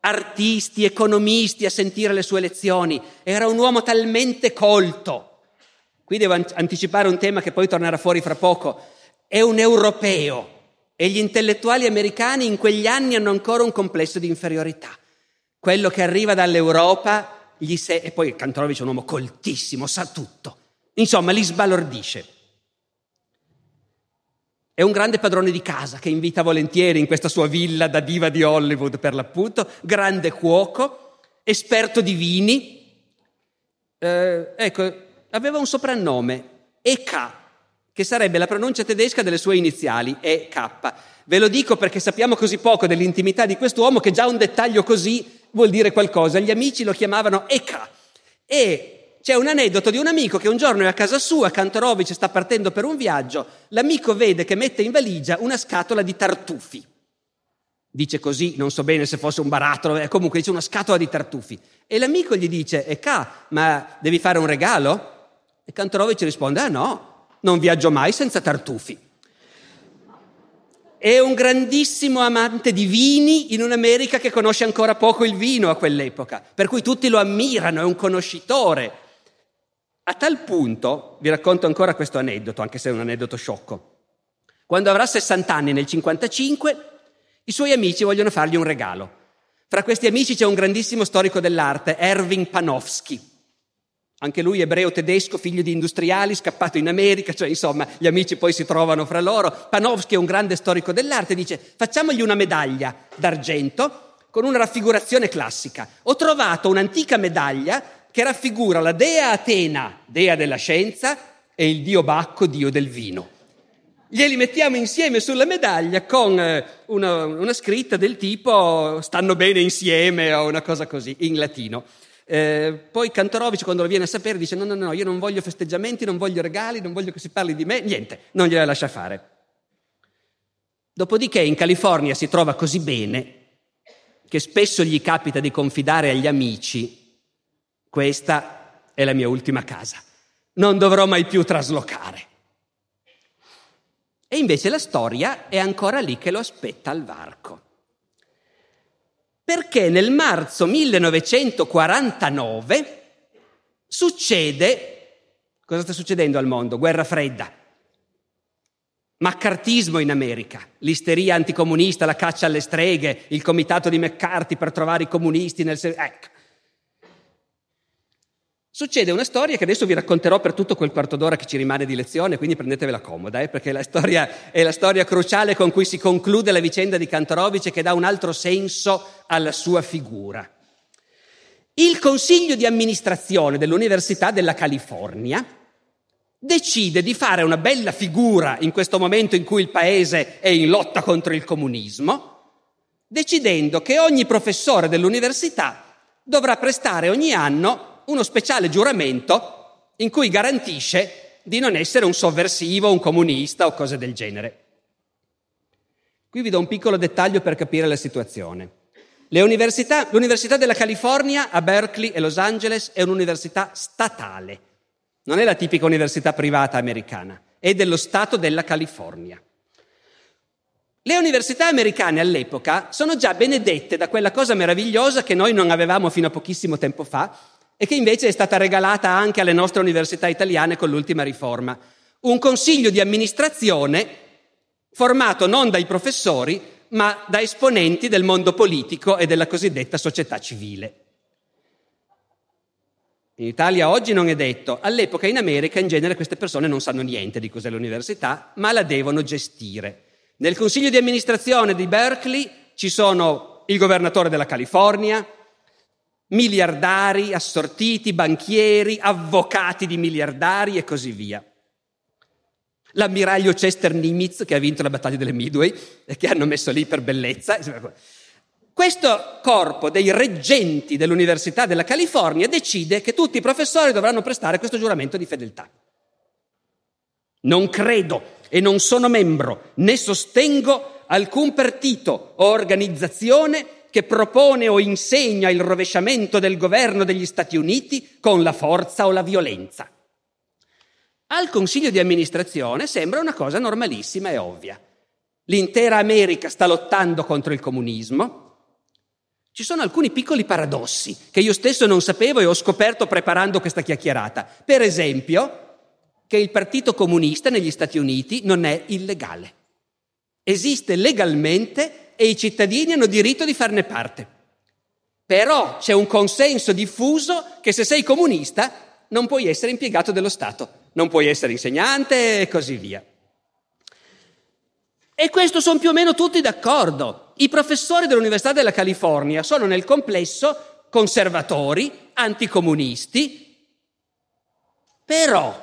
artisti, economisti a sentire le sue lezioni. Era un uomo talmente colto Qui devo anticipare un tema che poi tornerà fuori fra poco. È un europeo e gli intellettuali americani in quegli anni hanno ancora un complesso di inferiorità. Quello che arriva dall'Europa gli se... e poi Kantorowicz è un uomo coltissimo, sa tutto. Insomma, li sbalordisce. È un grande padrone di casa che invita volentieri in questa sua villa da diva di Hollywood per l'appunto, grande cuoco, esperto di vini. Eh, ecco, aveva un soprannome, EK, che sarebbe la pronuncia tedesca delle sue iniziali, EK. Ve lo dico perché sappiamo così poco dell'intimità di quest'uomo che già un dettaglio così vuol dire qualcosa. Gli amici lo chiamavano EK. E c'è un aneddoto di un amico che un giorno è a casa sua, Kantorowicz sta partendo per un viaggio, l'amico vede che mette in valigia una scatola di tartufi. Dice così, non so bene se fosse un barattolo, eh, comunque dice una scatola di tartufi. E l'amico gli dice, EK, ma devi fare un regalo? E Kantorowicz risponde, ah no, non viaggio mai senza tartufi. È un grandissimo amante di vini in un'America che conosce ancora poco il vino a quell'epoca, per cui tutti lo ammirano, è un conoscitore. A tal punto, vi racconto ancora questo aneddoto, anche se è un aneddoto sciocco. Quando avrà 60 anni nel 55, i suoi amici vogliono fargli un regalo. Fra questi amici c'è un grandissimo storico dell'arte, Erwin Panofsky. Anche lui ebreo tedesco, figlio di industriali, scappato in America, cioè insomma gli amici poi si trovano fra loro. Panofsky è un grande storico dell'arte, dice facciamogli una medaglia d'argento con una raffigurazione classica. Ho trovato un'antica medaglia che raffigura la dea Atena, dea della scienza, e il dio Bacco, dio del vino. Glieli mettiamo insieme sulla medaglia con eh, una, una scritta del tipo stanno bene insieme o una cosa così, in latino. Eh, poi Kantorowicz quando lo viene a sapere dice no, no, no, io non voglio festeggiamenti, non voglio regali, non voglio che si parli di me, niente, non gliela lascia fare. Dopodiché in California si trova così bene che spesso gli capita di confidare agli amici, questa è la mia ultima casa, non dovrò mai più traslocare. E invece la storia è ancora lì che lo aspetta al varco perché nel marzo 1949 succede, cosa sta succedendo al mondo? Guerra fredda, maccartismo in America, l'isteria anticomunista, la caccia alle streghe, il comitato di McCarthy per trovare i comunisti nel... Ecco, Succede una storia che adesso vi racconterò per tutto quel quarto d'ora che ci rimane di lezione, quindi prendetevela comoda, eh, perché la storia è la storia cruciale con cui si conclude la vicenda di Kantorowicz e che dà un altro senso alla sua figura. Il consiglio di amministrazione dell'Università della California decide di fare una bella figura in questo momento in cui il paese è in lotta contro il comunismo, decidendo che ogni professore dell'università dovrà prestare ogni anno uno speciale giuramento in cui garantisce di non essere un sovversivo, un comunista o cose del genere. Qui vi do un piccolo dettaglio per capire la situazione. Università, l'Università della California a Berkeley e Los Angeles è un'università statale, non è la tipica università privata americana, è dello Stato della California. Le università americane all'epoca sono già benedette da quella cosa meravigliosa che noi non avevamo fino a pochissimo tempo fa, e che invece è stata regalata anche alle nostre università italiane con l'ultima riforma. Un consiglio di amministrazione formato non dai professori, ma da esponenti del mondo politico e della cosiddetta società civile. In Italia oggi non è detto, all'epoca in America in genere queste persone non sanno niente di cos'è l'università, ma la devono gestire. Nel consiglio di amministrazione di Berkeley ci sono il governatore della California, miliardari assortiti, banchieri, avvocati di miliardari e così via. L'ammiraglio Chester Nimitz che ha vinto la battaglia delle Midway e che hanno messo lì per bellezza. Questo corpo dei reggenti dell'Università della California decide che tutti i professori dovranno prestare questo giuramento di fedeltà. Non credo e non sono membro né sostengo alcun partito o organizzazione che propone o insegna il rovesciamento del governo degli Stati Uniti con la forza o la violenza. Al consiglio di amministrazione sembra una cosa normalissima e ovvia. L'intera America sta lottando contro il comunismo. Ci sono alcuni piccoli paradossi che io stesso non sapevo e ho scoperto preparando questa chiacchierata. Per esempio, che il Partito Comunista negli Stati Uniti non è illegale. Esiste legalmente e i cittadini hanno diritto di farne parte. Però c'è un consenso diffuso che se sei comunista non puoi essere impiegato dello Stato, non puoi essere insegnante e così via. E questo sono più o meno tutti d'accordo. I professori dell'Università della California sono nel complesso conservatori, anticomunisti, però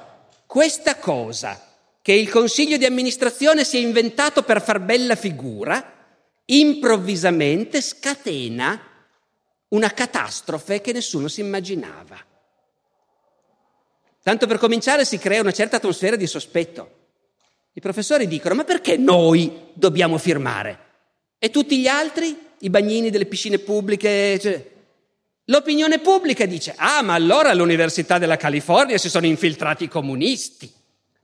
questa cosa che il consiglio di amministrazione si è inventato per far bella figura, improvvisamente scatena una catastrofe che nessuno si immaginava. Tanto per cominciare si crea una certa atmosfera di sospetto. I professori dicono, ma perché noi dobbiamo firmare? E tutti gli altri? I bagnini delle piscine pubbliche? Cioè, L'opinione pubblica dice, ah, ma allora all'Università della California si sono infiltrati i comunisti.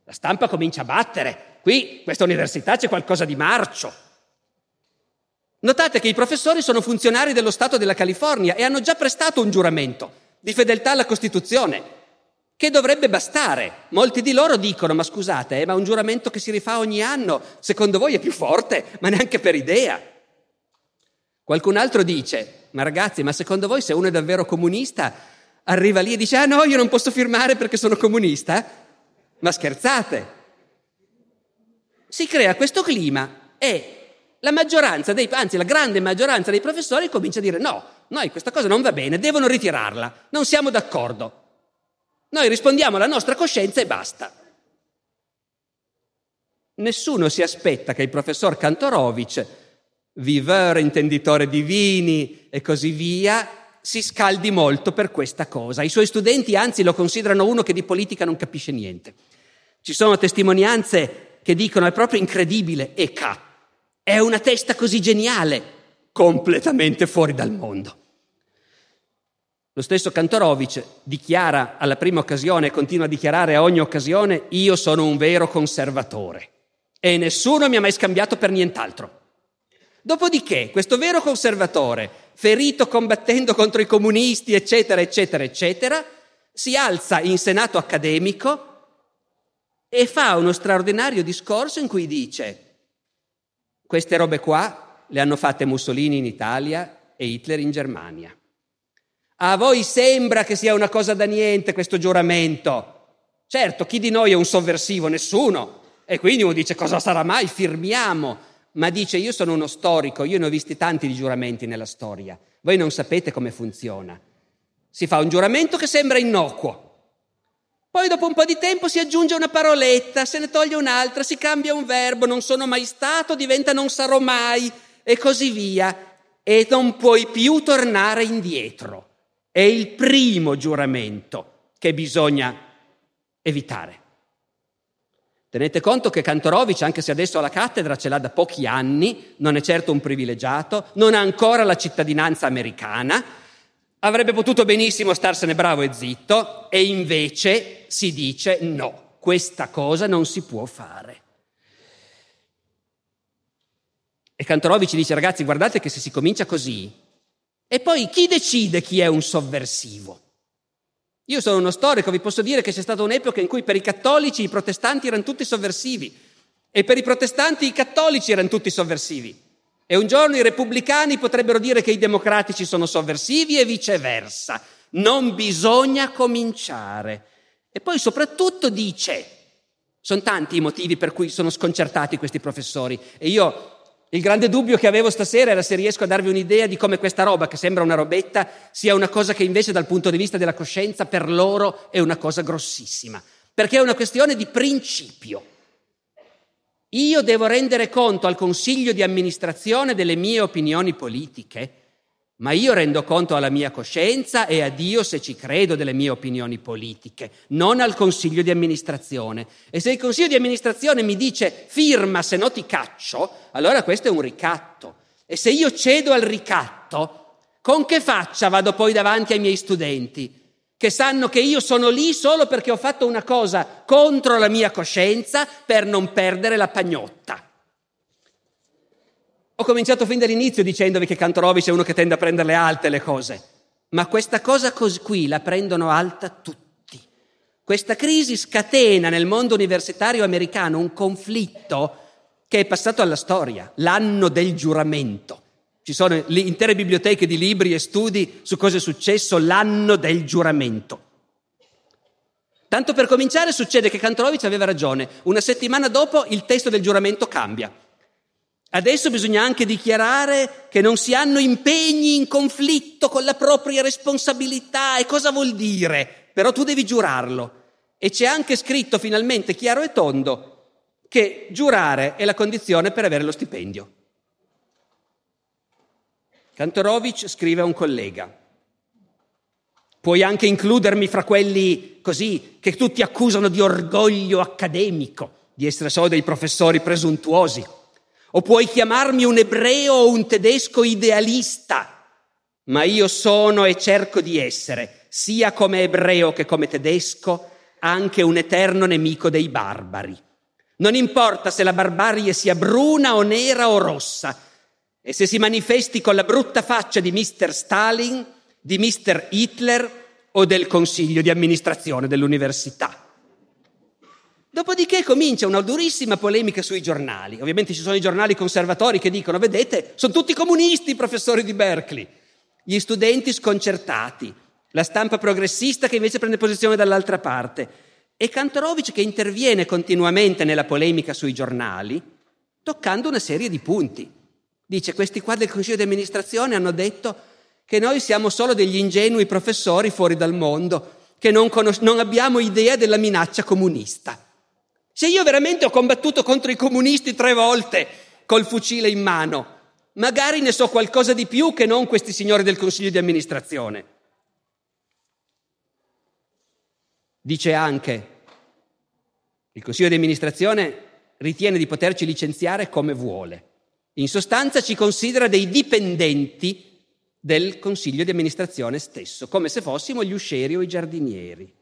La stampa comincia a battere. Qui, questa università, c'è qualcosa di marcio. Notate che i professori sono funzionari dello Stato della California e hanno già prestato un giuramento di fedeltà alla Costituzione, che dovrebbe bastare. Molti di loro dicono, ma scusate, eh, ma un giuramento che si rifà ogni anno, secondo voi è più forte, ma neanche per idea. Qualcun altro dice, ma ragazzi, ma secondo voi se uno è davvero comunista arriva lì e dice ah no, io non posso firmare perché sono comunista? Ma scherzate? Si crea questo clima e la maggioranza dei, anzi la grande maggioranza dei professori comincia a dire no, noi questa cosa non va bene, devono ritirarla, non siamo d'accordo. Noi rispondiamo alla nostra coscienza e basta. Nessuno si aspetta che il professor Kantorovic viveur, intenditore di vini e così via, si scaldi molto per questa cosa. I suoi studenti anzi lo considerano uno che di politica non capisce niente. Ci sono testimonianze che dicono è proprio incredibile, Eka, è una testa così geniale, completamente fuori dal mondo. Lo stesso Kantorovic dichiara alla prima occasione e continua a dichiarare a ogni occasione io sono un vero conservatore e nessuno mi ha mai scambiato per nient'altro. Dopodiché, questo vero conservatore, ferito combattendo contro i comunisti, eccetera, eccetera, eccetera, si alza in senato accademico e fa uno straordinario discorso in cui dice queste robe qua le hanno fatte Mussolini in Italia e Hitler in Germania. A voi sembra che sia una cosa da niente questo giuramento. Certo, chi di noi è un sovversivo? Nessuno. E quindi uno dice cosa sarà mai? Firmiamo ma dice io sono uno storico, io ne ho visti tanti di giuramenti nella storia, voi non sapete come funziona. Si fa un giuramento che sembra innocuo, poi dopo un po' di tempo si aggiunge una paroletta, se ne toglie un'altra, si cambia un verbo, non sono mai stato, diventa non sarò mai e così via, e non puoi più tornare indietro. È il primo giuramento che bisogna evitare. Tenete conto che Kantorovic, anche se adesso ha la cattedra, ce l'ha da pochi anni, non è certo un privilegiato, non ha ancora la cittadinanza americana, avrebbe potuto benissimo starsene bravo e zitto, e invece si dice no, questa cosa non si può fare. E Kantorovic dice ragazzi guardate che se si comincia così, e poi chi decide chi è un sovversivo? Io sono uno storico, vi posso dire che c'è stata un'epoca in cui per i cattolici i protestanti erano tutti sovversivi e per i protestanti i cattolici erano tutti sovversivi. E un giorno i repubblicani potrebbero dire che i democratici sono sovversivi e viceversa. Non bisogna cominciare. E poi soprattutto dice, sono tanti i motivi per cui sono sconcertati questi professori e io il grande dubbio che avevo stasera era se riesco a darvi un'idea di come questa roba, che sembra una robetta, sia una cosa che invece dal punto di vista della coscienza per loro è una cosa grossissima, perché è una questione di principio. Io devo rendere conto al consiglio di amministrazione delle mie opinioni politiche, ma io rendo conto alla mia coscienza e a Dio se ci credo delle mie opinioni politiche, non al consiglio di amministrazione. E se il consiglio di amministrazione mi dice firma se no ti caccio, allora questo è un ricatto. E se io cedo al ricatto, con che faccia vado poi davanti ai miei studenti? Che sanno che io sono lì solo perché ho fatto una cosa contro la mia coscienza per non perdere la pagnotta. Ho cominciato fin dall'inizio dicendovi che Cantorovic è uno che tende a prenderle alte le cose, ma questa cosa così qui la prendono alta tutti. Questa crisi scatena nel mondo universitario americano un conflitto che è passato alla storia, l'anno del giuramento. Ci sono intere biblioteche di libri e studi su cosa è successo l'anno del giuramento. Tanto per cominciare succede che Cantorovic aveva ragione. Una settimana dopo il testo del giuramento cambia. Adesso bisogna anche dichiarare che non si hanno impegni in conflitto con la propria responsabilità. E cosa vuol dire? Però tu devi giurarlo. E c'è anche scritto finalmente chiaro e tondo che giurare è la condizione per avere lo stipendio. Kantorovic scrive a un collega. Puoi anche includermi fra quelli così che tutti accusano di orgoglio accademico, di essere solo dei professori presuntuosi. O puoi chiamarmi un ebreo o un tedesco idealista, ma io sono e cerco di essere, sia come ebreo che come tedesco, anche un eterno nemico dei barbari. Non importa se la barbarie sia bruna o nera o rossa, e se si manifesti con la brutta faccia di Mr. Stalin, di Mr. Hitler o del consiglio di amministrazione dell'università. Dopodiché comincia una durissima polemica sui giornali. Ovviamente ci sono i giornali conservatori che dicono, vedete, sono tutti comunisti i professori di Berkeley. Gli studenti sconcertati, la stampa progressista che invece prende posizione dall'altra parte. E Kantorovic che interviene continuamente nella polemica sui giornali, toccando una serie di punti. Dice, questi qua del Consiglio di amministrazione hanno detto che noi siamo solo degli ingenui professori fuori dal mondo, che non, conos- non abbiamo idea della minaccia comunista. Se io veramente ho combattuto contro i comunisti tre volte col fucile in mano, magari ne so qualcosa di più che non questi signori del Consiglio di amministrazione. Dice anche, il Consiglio di amministrazione ritiene di poterci licenziare come vuole. In sostanza ci considera dei dipendenti del Consiglio di amministrazione stesso, come se fossimo gli uscieri o i giardinieri.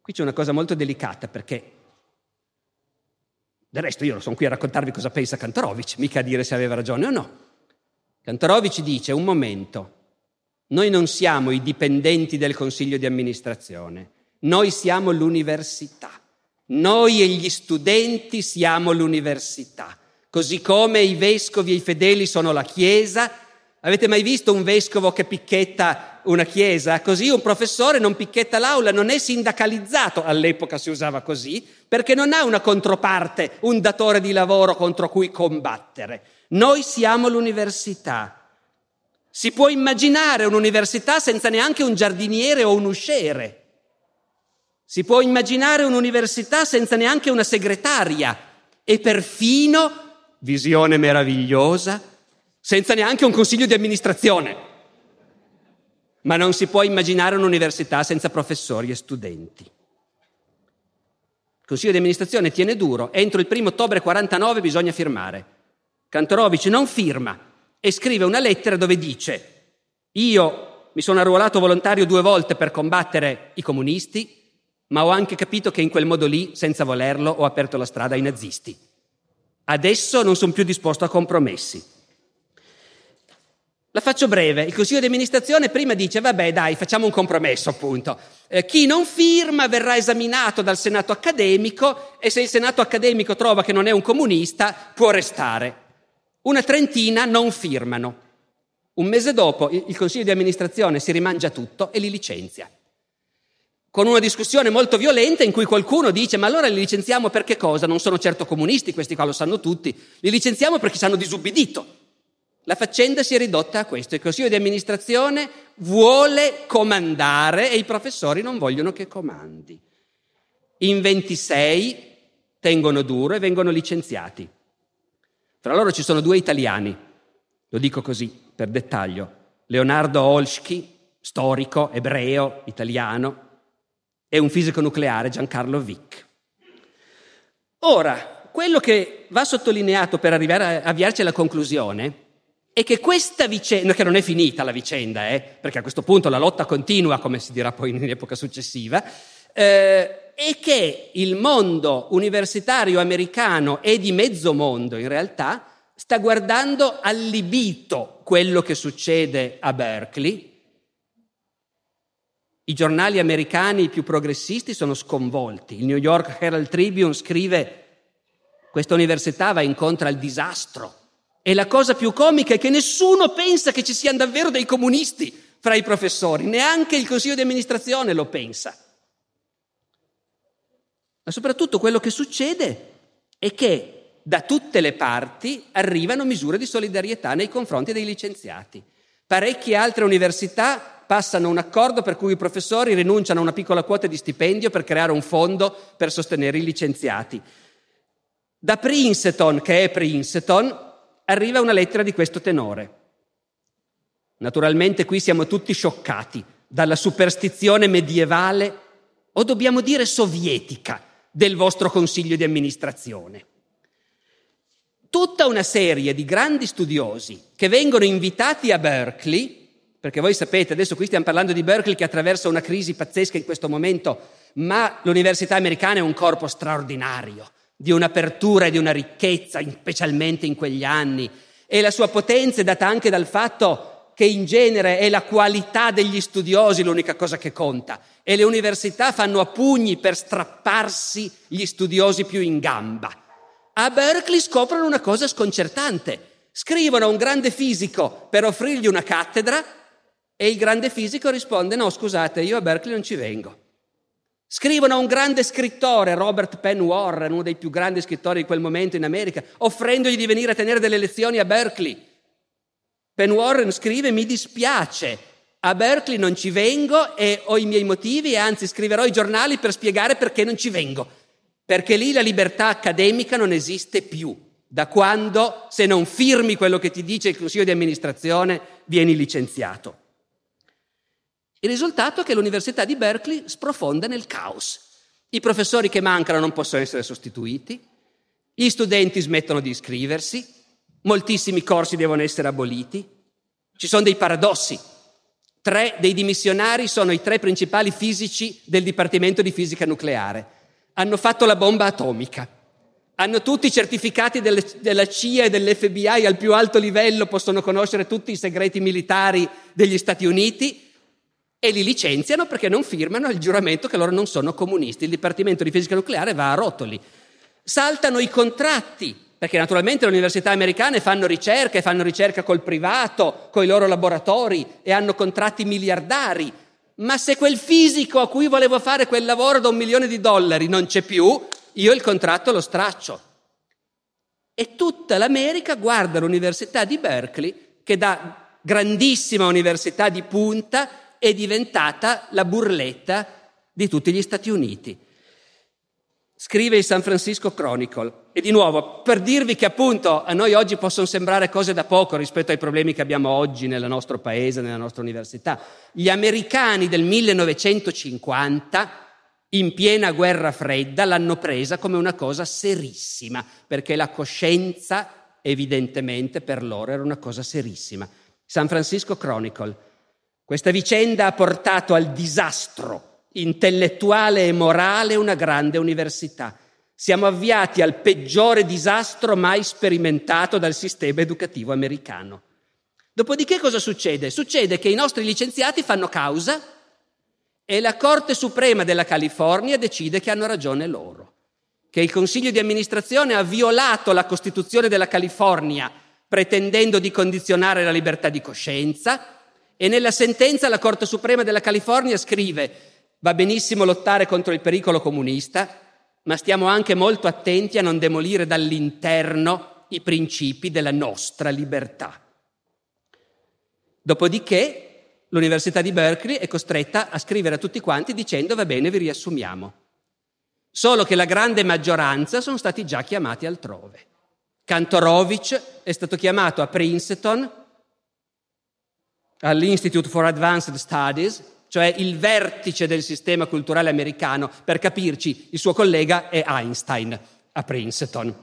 Qui c'è una cosa molto delicata perché del resto io sono qui a raccontarvi cosa pensa Kantorovic, mica a dire se aveva ragione o no. Kantorovic dice un momento, noi non siamo i dipendenti del consiglio di amministrazione, noi siamo l'università, noi e gli studenti siamo l'università, così come i vescovi e i fedeli sono la Chiesa Avete mai visto un vescovo che picchetta una chiesa? Così un professore non picchetta l'aula, non è sindacalizzato, all'epoca si usava così, perché non ha una controparte, un datore di lavoro contro cui combattere. Noi siamo l'università. Si può immaginare un'università senza neanche un giardiniere o un usciere. Si può immaginare un'università senza neanche una segretaria e perfino, visione meravigliosa, senza neanche un consiglio di amministrazione. Ma non si può immaginare un'università senza professori e studenti. Il consiglio di amministrazione tiene duro, entro il primo ottobre 49 bisogna firmare. Cantorovic non firma e scrive una lettera dove dice io mi sono arruolato volontario due volte per combattere i comunisti, ma ho anche capito che in quel modo lì, senza volerlo, ho aperto la strada ai nazisti. Adesso non sono più disposto a compromessi. La faccio breve, il consiglio di amministrazione prima dice vabbè dai facciamo un compromesso appunto, eh, chi non firma verrà esaminato dal senato accademico e se il senato accademico trova che non è un comunista può restare. Una trentina non firmano. Un mese dopo il consiglio di amministrazione si rimangia tutto e li licenzia. Con una discussione molto violenta in cui qualcuno dice ma allora li licenziamo per che cosa? Non sono certo comunisti, questi qua lo sanno tutti, li licenziamo perché ci hanno disubbidito. La faccenda si è ridotta a questo. Il consiglio di amministrazione vuole comandare e i professori non vogliono che comandi. In 26 tengono duro e vengono licenziati. Tra loro ci sono due italiani, lo dico così. per dettaglio, Leonardo Olsky, storico, ebreo, italiano, e un fisico nucleare, Giancarlo Vick. Ora, quello che va sottolineato per arrivare a avviarci alla conclusione è che questa vicenda, che non è finita la vicenda, eh, perché a questo punto la lotta continua, come si dirà poi in epoca successiva, eh, è che il mondo universitario americano e di mezzo mondo in realtà sta guardando allibito quello che succede a Berkeley. I giornali americani più progressisti sono sconvolti. Il New York Herald Tribune scrive questa università va incontro al disastro. E la cosa più comica è che nessuno pensa che ci siano davvero dei comunisti fra i professori, neanche il consiglio di amministrazione lo pensa. Ma soprattutto quello che succede è che da tutte le parti arrivano misure di solidarietà nei confronti dei licenziati. Parecchie altre università passano un accordo per cui i professori rinunciano a una piccola quota di stipendio per creare un fondo per sostenere i licenziati. Da Princeton, che è Princeton, arriva una lettera di questo tenore. Naturalmente qui siamo tutti scioccati dalla superstizione medievale, o dobbiamo dire sovietica, del vostro consiglio di amministrazione. Tutta una serie di grandi studiosi che vengono invitati a Berkeley, perché voi sapete, adesso qui stiamo parlando di Berkeley che attraversa una crisi pazzesca in questo momento, ma l'università americana è un corpo straordinario, di un'apertura e di una ricchezza, specialmente in quegli anni, e la sua potenza è data anche dal fatto che in genere è la qualità degli studiosi l'unica cosa che conta e le università fanno a pugni per strapparsi gli studiosi più in gamba. A Berkeley scoprono una cosa sconcertante. Scrivono a un grande fisico per offrirgli una cattedra e il grande fisico risponde no scusate io a Berkeley non ci vengo. Scrivono a un grande scrittore, Robert Penn Warren, uno dei più grandi scrittori di quel momento in America, offrendogli di venire a tenere delle lezioni a Berkeley. Penn Warren scrive mi dispiace, a Berkeley non ci vengo e ho i miei motivi e anzi scriverò i giornali per spiegare perché non ci vengo, perché lì la libertà accademica non esiste più, da quando se non firmi quello che ti dice il consiglio di amministrazione vieni licenziato. Il risultato è che l'Università di Berkeley sprofonda nel caos. I professori che mancano non possono essere sostituiti, gli studenti smettono di iscriversi, moltissimi corsi devono essere aboliti, ci sono dei paradossi. Tre dei dimissionari sono i tre principali fisici del Dipartimento di Fisica Nucleare. Hanno fatto la bomba atomica. Hanno tutti i certificati delle, della CIA e dell'FBI al più alto livello, possono conoscere tutti i segreti militari degli Stati Uniti e li licenziano perché non firmano il giuramento che loro non sono comunisti. Il Dipartimento di Fisica Nucleare va a rotoli. Saltano i contratti perché naturalmente le università americane fanno ricerca e fanno ricerca col privato, con i loro laboratori e hanno contratti miliardari, ma se quel fisico a cui volevo fare quel lavoro da un milione di dollari non c'è più, io il contratto lo straccio. E tutta l'America guarda l'Università di Berkeley, che da grandissima università di punta è diventata la burletta di tutti gli Stati Uniti. Scrive il San Francisco Chronicle. E di nuovo, per dirvi che appunto a noi oggi possono sembrare cose da poco rispetto ai problemi che abbiamo oggi nel nostro paese, nella nostra università. Gli americani del 1950, in piena guerra fredda, l'hanno presa come una cosa serissima, perché la coscienza, evidentemente, per loro era una cosa serissima. San Francisco Chronicle. Questa vicenda ha portato al disastro intellettuale e morale una grande università. Siamo avviati al peggiore disastro mai sperimentato dal sistema educativo americano. Dopodiché cosa succede? Succede che i nostri licenziati fanno causa e la Corte Suprema della California decide che hanno ragione loro, che il Consiglio di amministrazione ha violato la Costituzione della California pretendendo di condizionare la libertà di coscienza e nella sentenza la Corte Suprema della California scrive Va benissimo lottare contro il pericolo comunista, ma stiamo anche molto attenti a non demolire dall'interno i principi della nostra libertà. Dopodiché l'Università di Berkeley è costretta a scrivere a tutti quanti dicendo va bene, vi riassumiamo. Solo che la grande maggioranza sono stati già chiamati altrove. Kantorowicz è stato chiamato a Princeton all'Institute for Advanced Studies, cioè il vertice del sistema culturale americano, per capirci, il suo collega è Einstein a Princeton.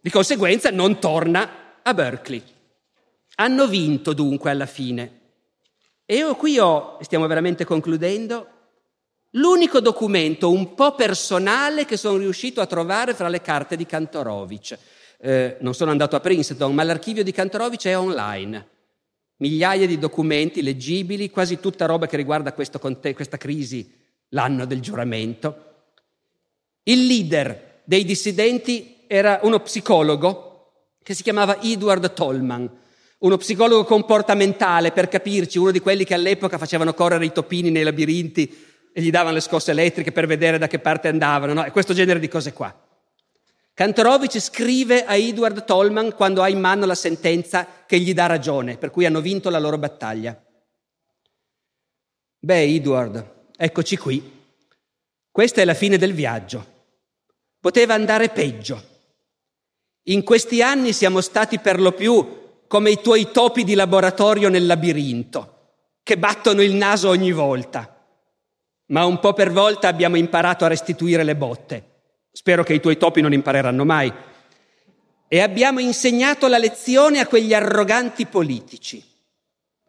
Di conseguenza non torna a Berkeley. Hanno vinto dunque alla fine. E io qui ho, stiamo veramente concludendo, l'unico documento un po' personale che sono riuscito a trovare fra le carte di Kantorowicz. Eh, non sono andato a Princeton, ma l'archivio di Kantorowicz è online. Migliaia di documenti leggibili, quasi tutta roba che riguarda questo, questa crisi, l'anno del giuramento. Il leader dei dissidenti era uno psicologo che si chiamava Edward Tolman, uno psicologo comportamentale, per capirci, uno di quelli che all'epoca facevano correre i topini nei labirinti e gli davano le scosse elettriche per vedere da che parte andavano, no? E questo genere di cose qua. Kantorowicz scrive a Edward Tolman quando ha in mano la sentenza che gli dà ragione, per cui hanno vinto la loro battaglia. Beh, Edward, eccoci qui. Questa è la fine del viaggio. Poteva andare peggio. In questi anni siamo stati per lo più come i tuoi topi di laboratorio nel labirinto, che battono il naso ogni volta. Ma un po' per volta abbiamo imparato a restituire le botte Spero che i tuoi topi non impareranno mai. E abbiamo insegnato la lezione a quegli arroganti politici.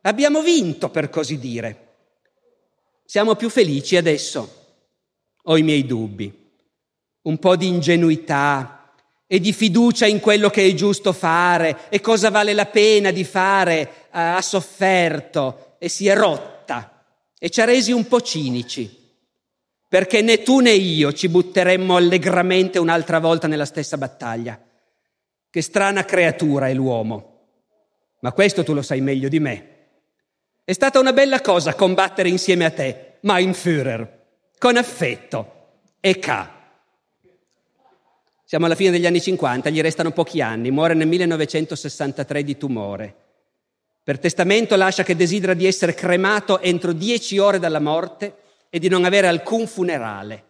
Abbiamo vinto, per così dire. Siamo più felici adesso. Ho i miei dubbi. Un po' di ingenuità e di fiducia in quello che è giusto fare e cosa vale la pena di fare ha sofferto e si è rotta e ci ha resi un po' cinici perché né tu né io ci butteremmo allegramente un'altra volta nella stessa battaglia. Che strana creatura è l'uomo. Ma questo tu lo sai meglio di me. È stata una bella cosa combattere insieme a te, mein Führer, con affetto e ca. Siamo alla fine degli anni 50, gli restano pochi anni, muore nel 1963 di tumore. Per testamento lascia che desidera di essere cremato entro dieci ore dalla morte e di non avere alcun funerale.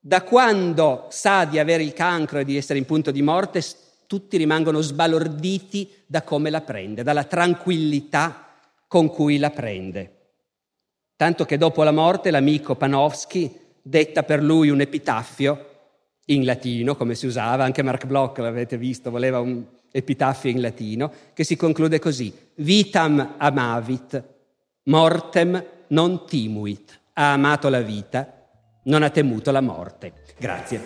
Da quando sa di avere il cancro e di essere in punto di morte, tutti rimangono sbalorditi da come la prende, dalla tranquillità con cui la prende. Tanto che dopo la morte l'amico Panofsky detta per lui un epitaffio in latino, come si usava, anche Mark Bloch l'avete visto, voleva un epitaffio in latino, che si conclude così: Vitam amavit, mortem non timuit ha amato la vita, non ha temuto la morte. Grazie.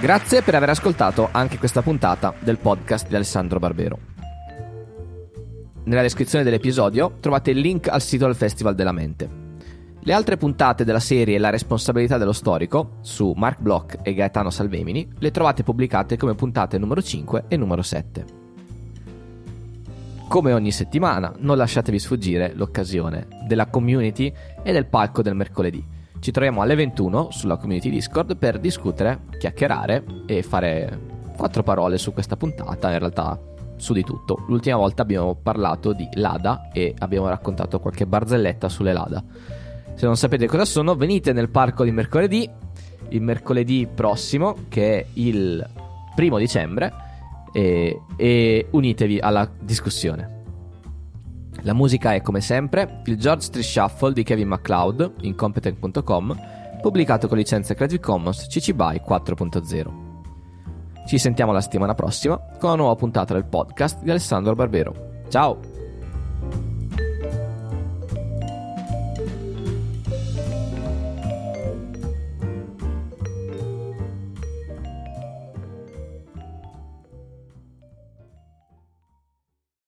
Grazie per aver ascoltato anche questa puntata del podcast di Alessandro Barbero. Nella descrizione dell'episodio trovate il link al sito del Festival della Mente. Le altre puntate della serie La responsabilità dello storico su Mark Bloch e Gaetano Salvemini le trovate pubblicate come puntate numero 5 e numero 7. Come ogni settimana, non lasciatevi sfuggire l'occasione della community e del palco del mercoledì. Ci troviamo alle 21 sulla community Discord per discutere, chiacchierare e fare quattro parole su questa puntata, in realtà su di tutto. L'ultima volta abbiamo parlato di Lada e abbiamo raccontato qualche barzelletta sulle Lada. Se non sapete cosa sono, venite nel parco di mercoledì, il mercoledì prossimo, che è il primo dicembre e, e unitevi alla discussione. La musica è come sempre il George Street Shuffle di Kevin MacLeod in competent.com, pubblicato con licenza Creative Commons CC BY 4.0. Ci sentiamo la settimana prossima con una nuova puntata del podcast di Alessandro Barbero. Ciao!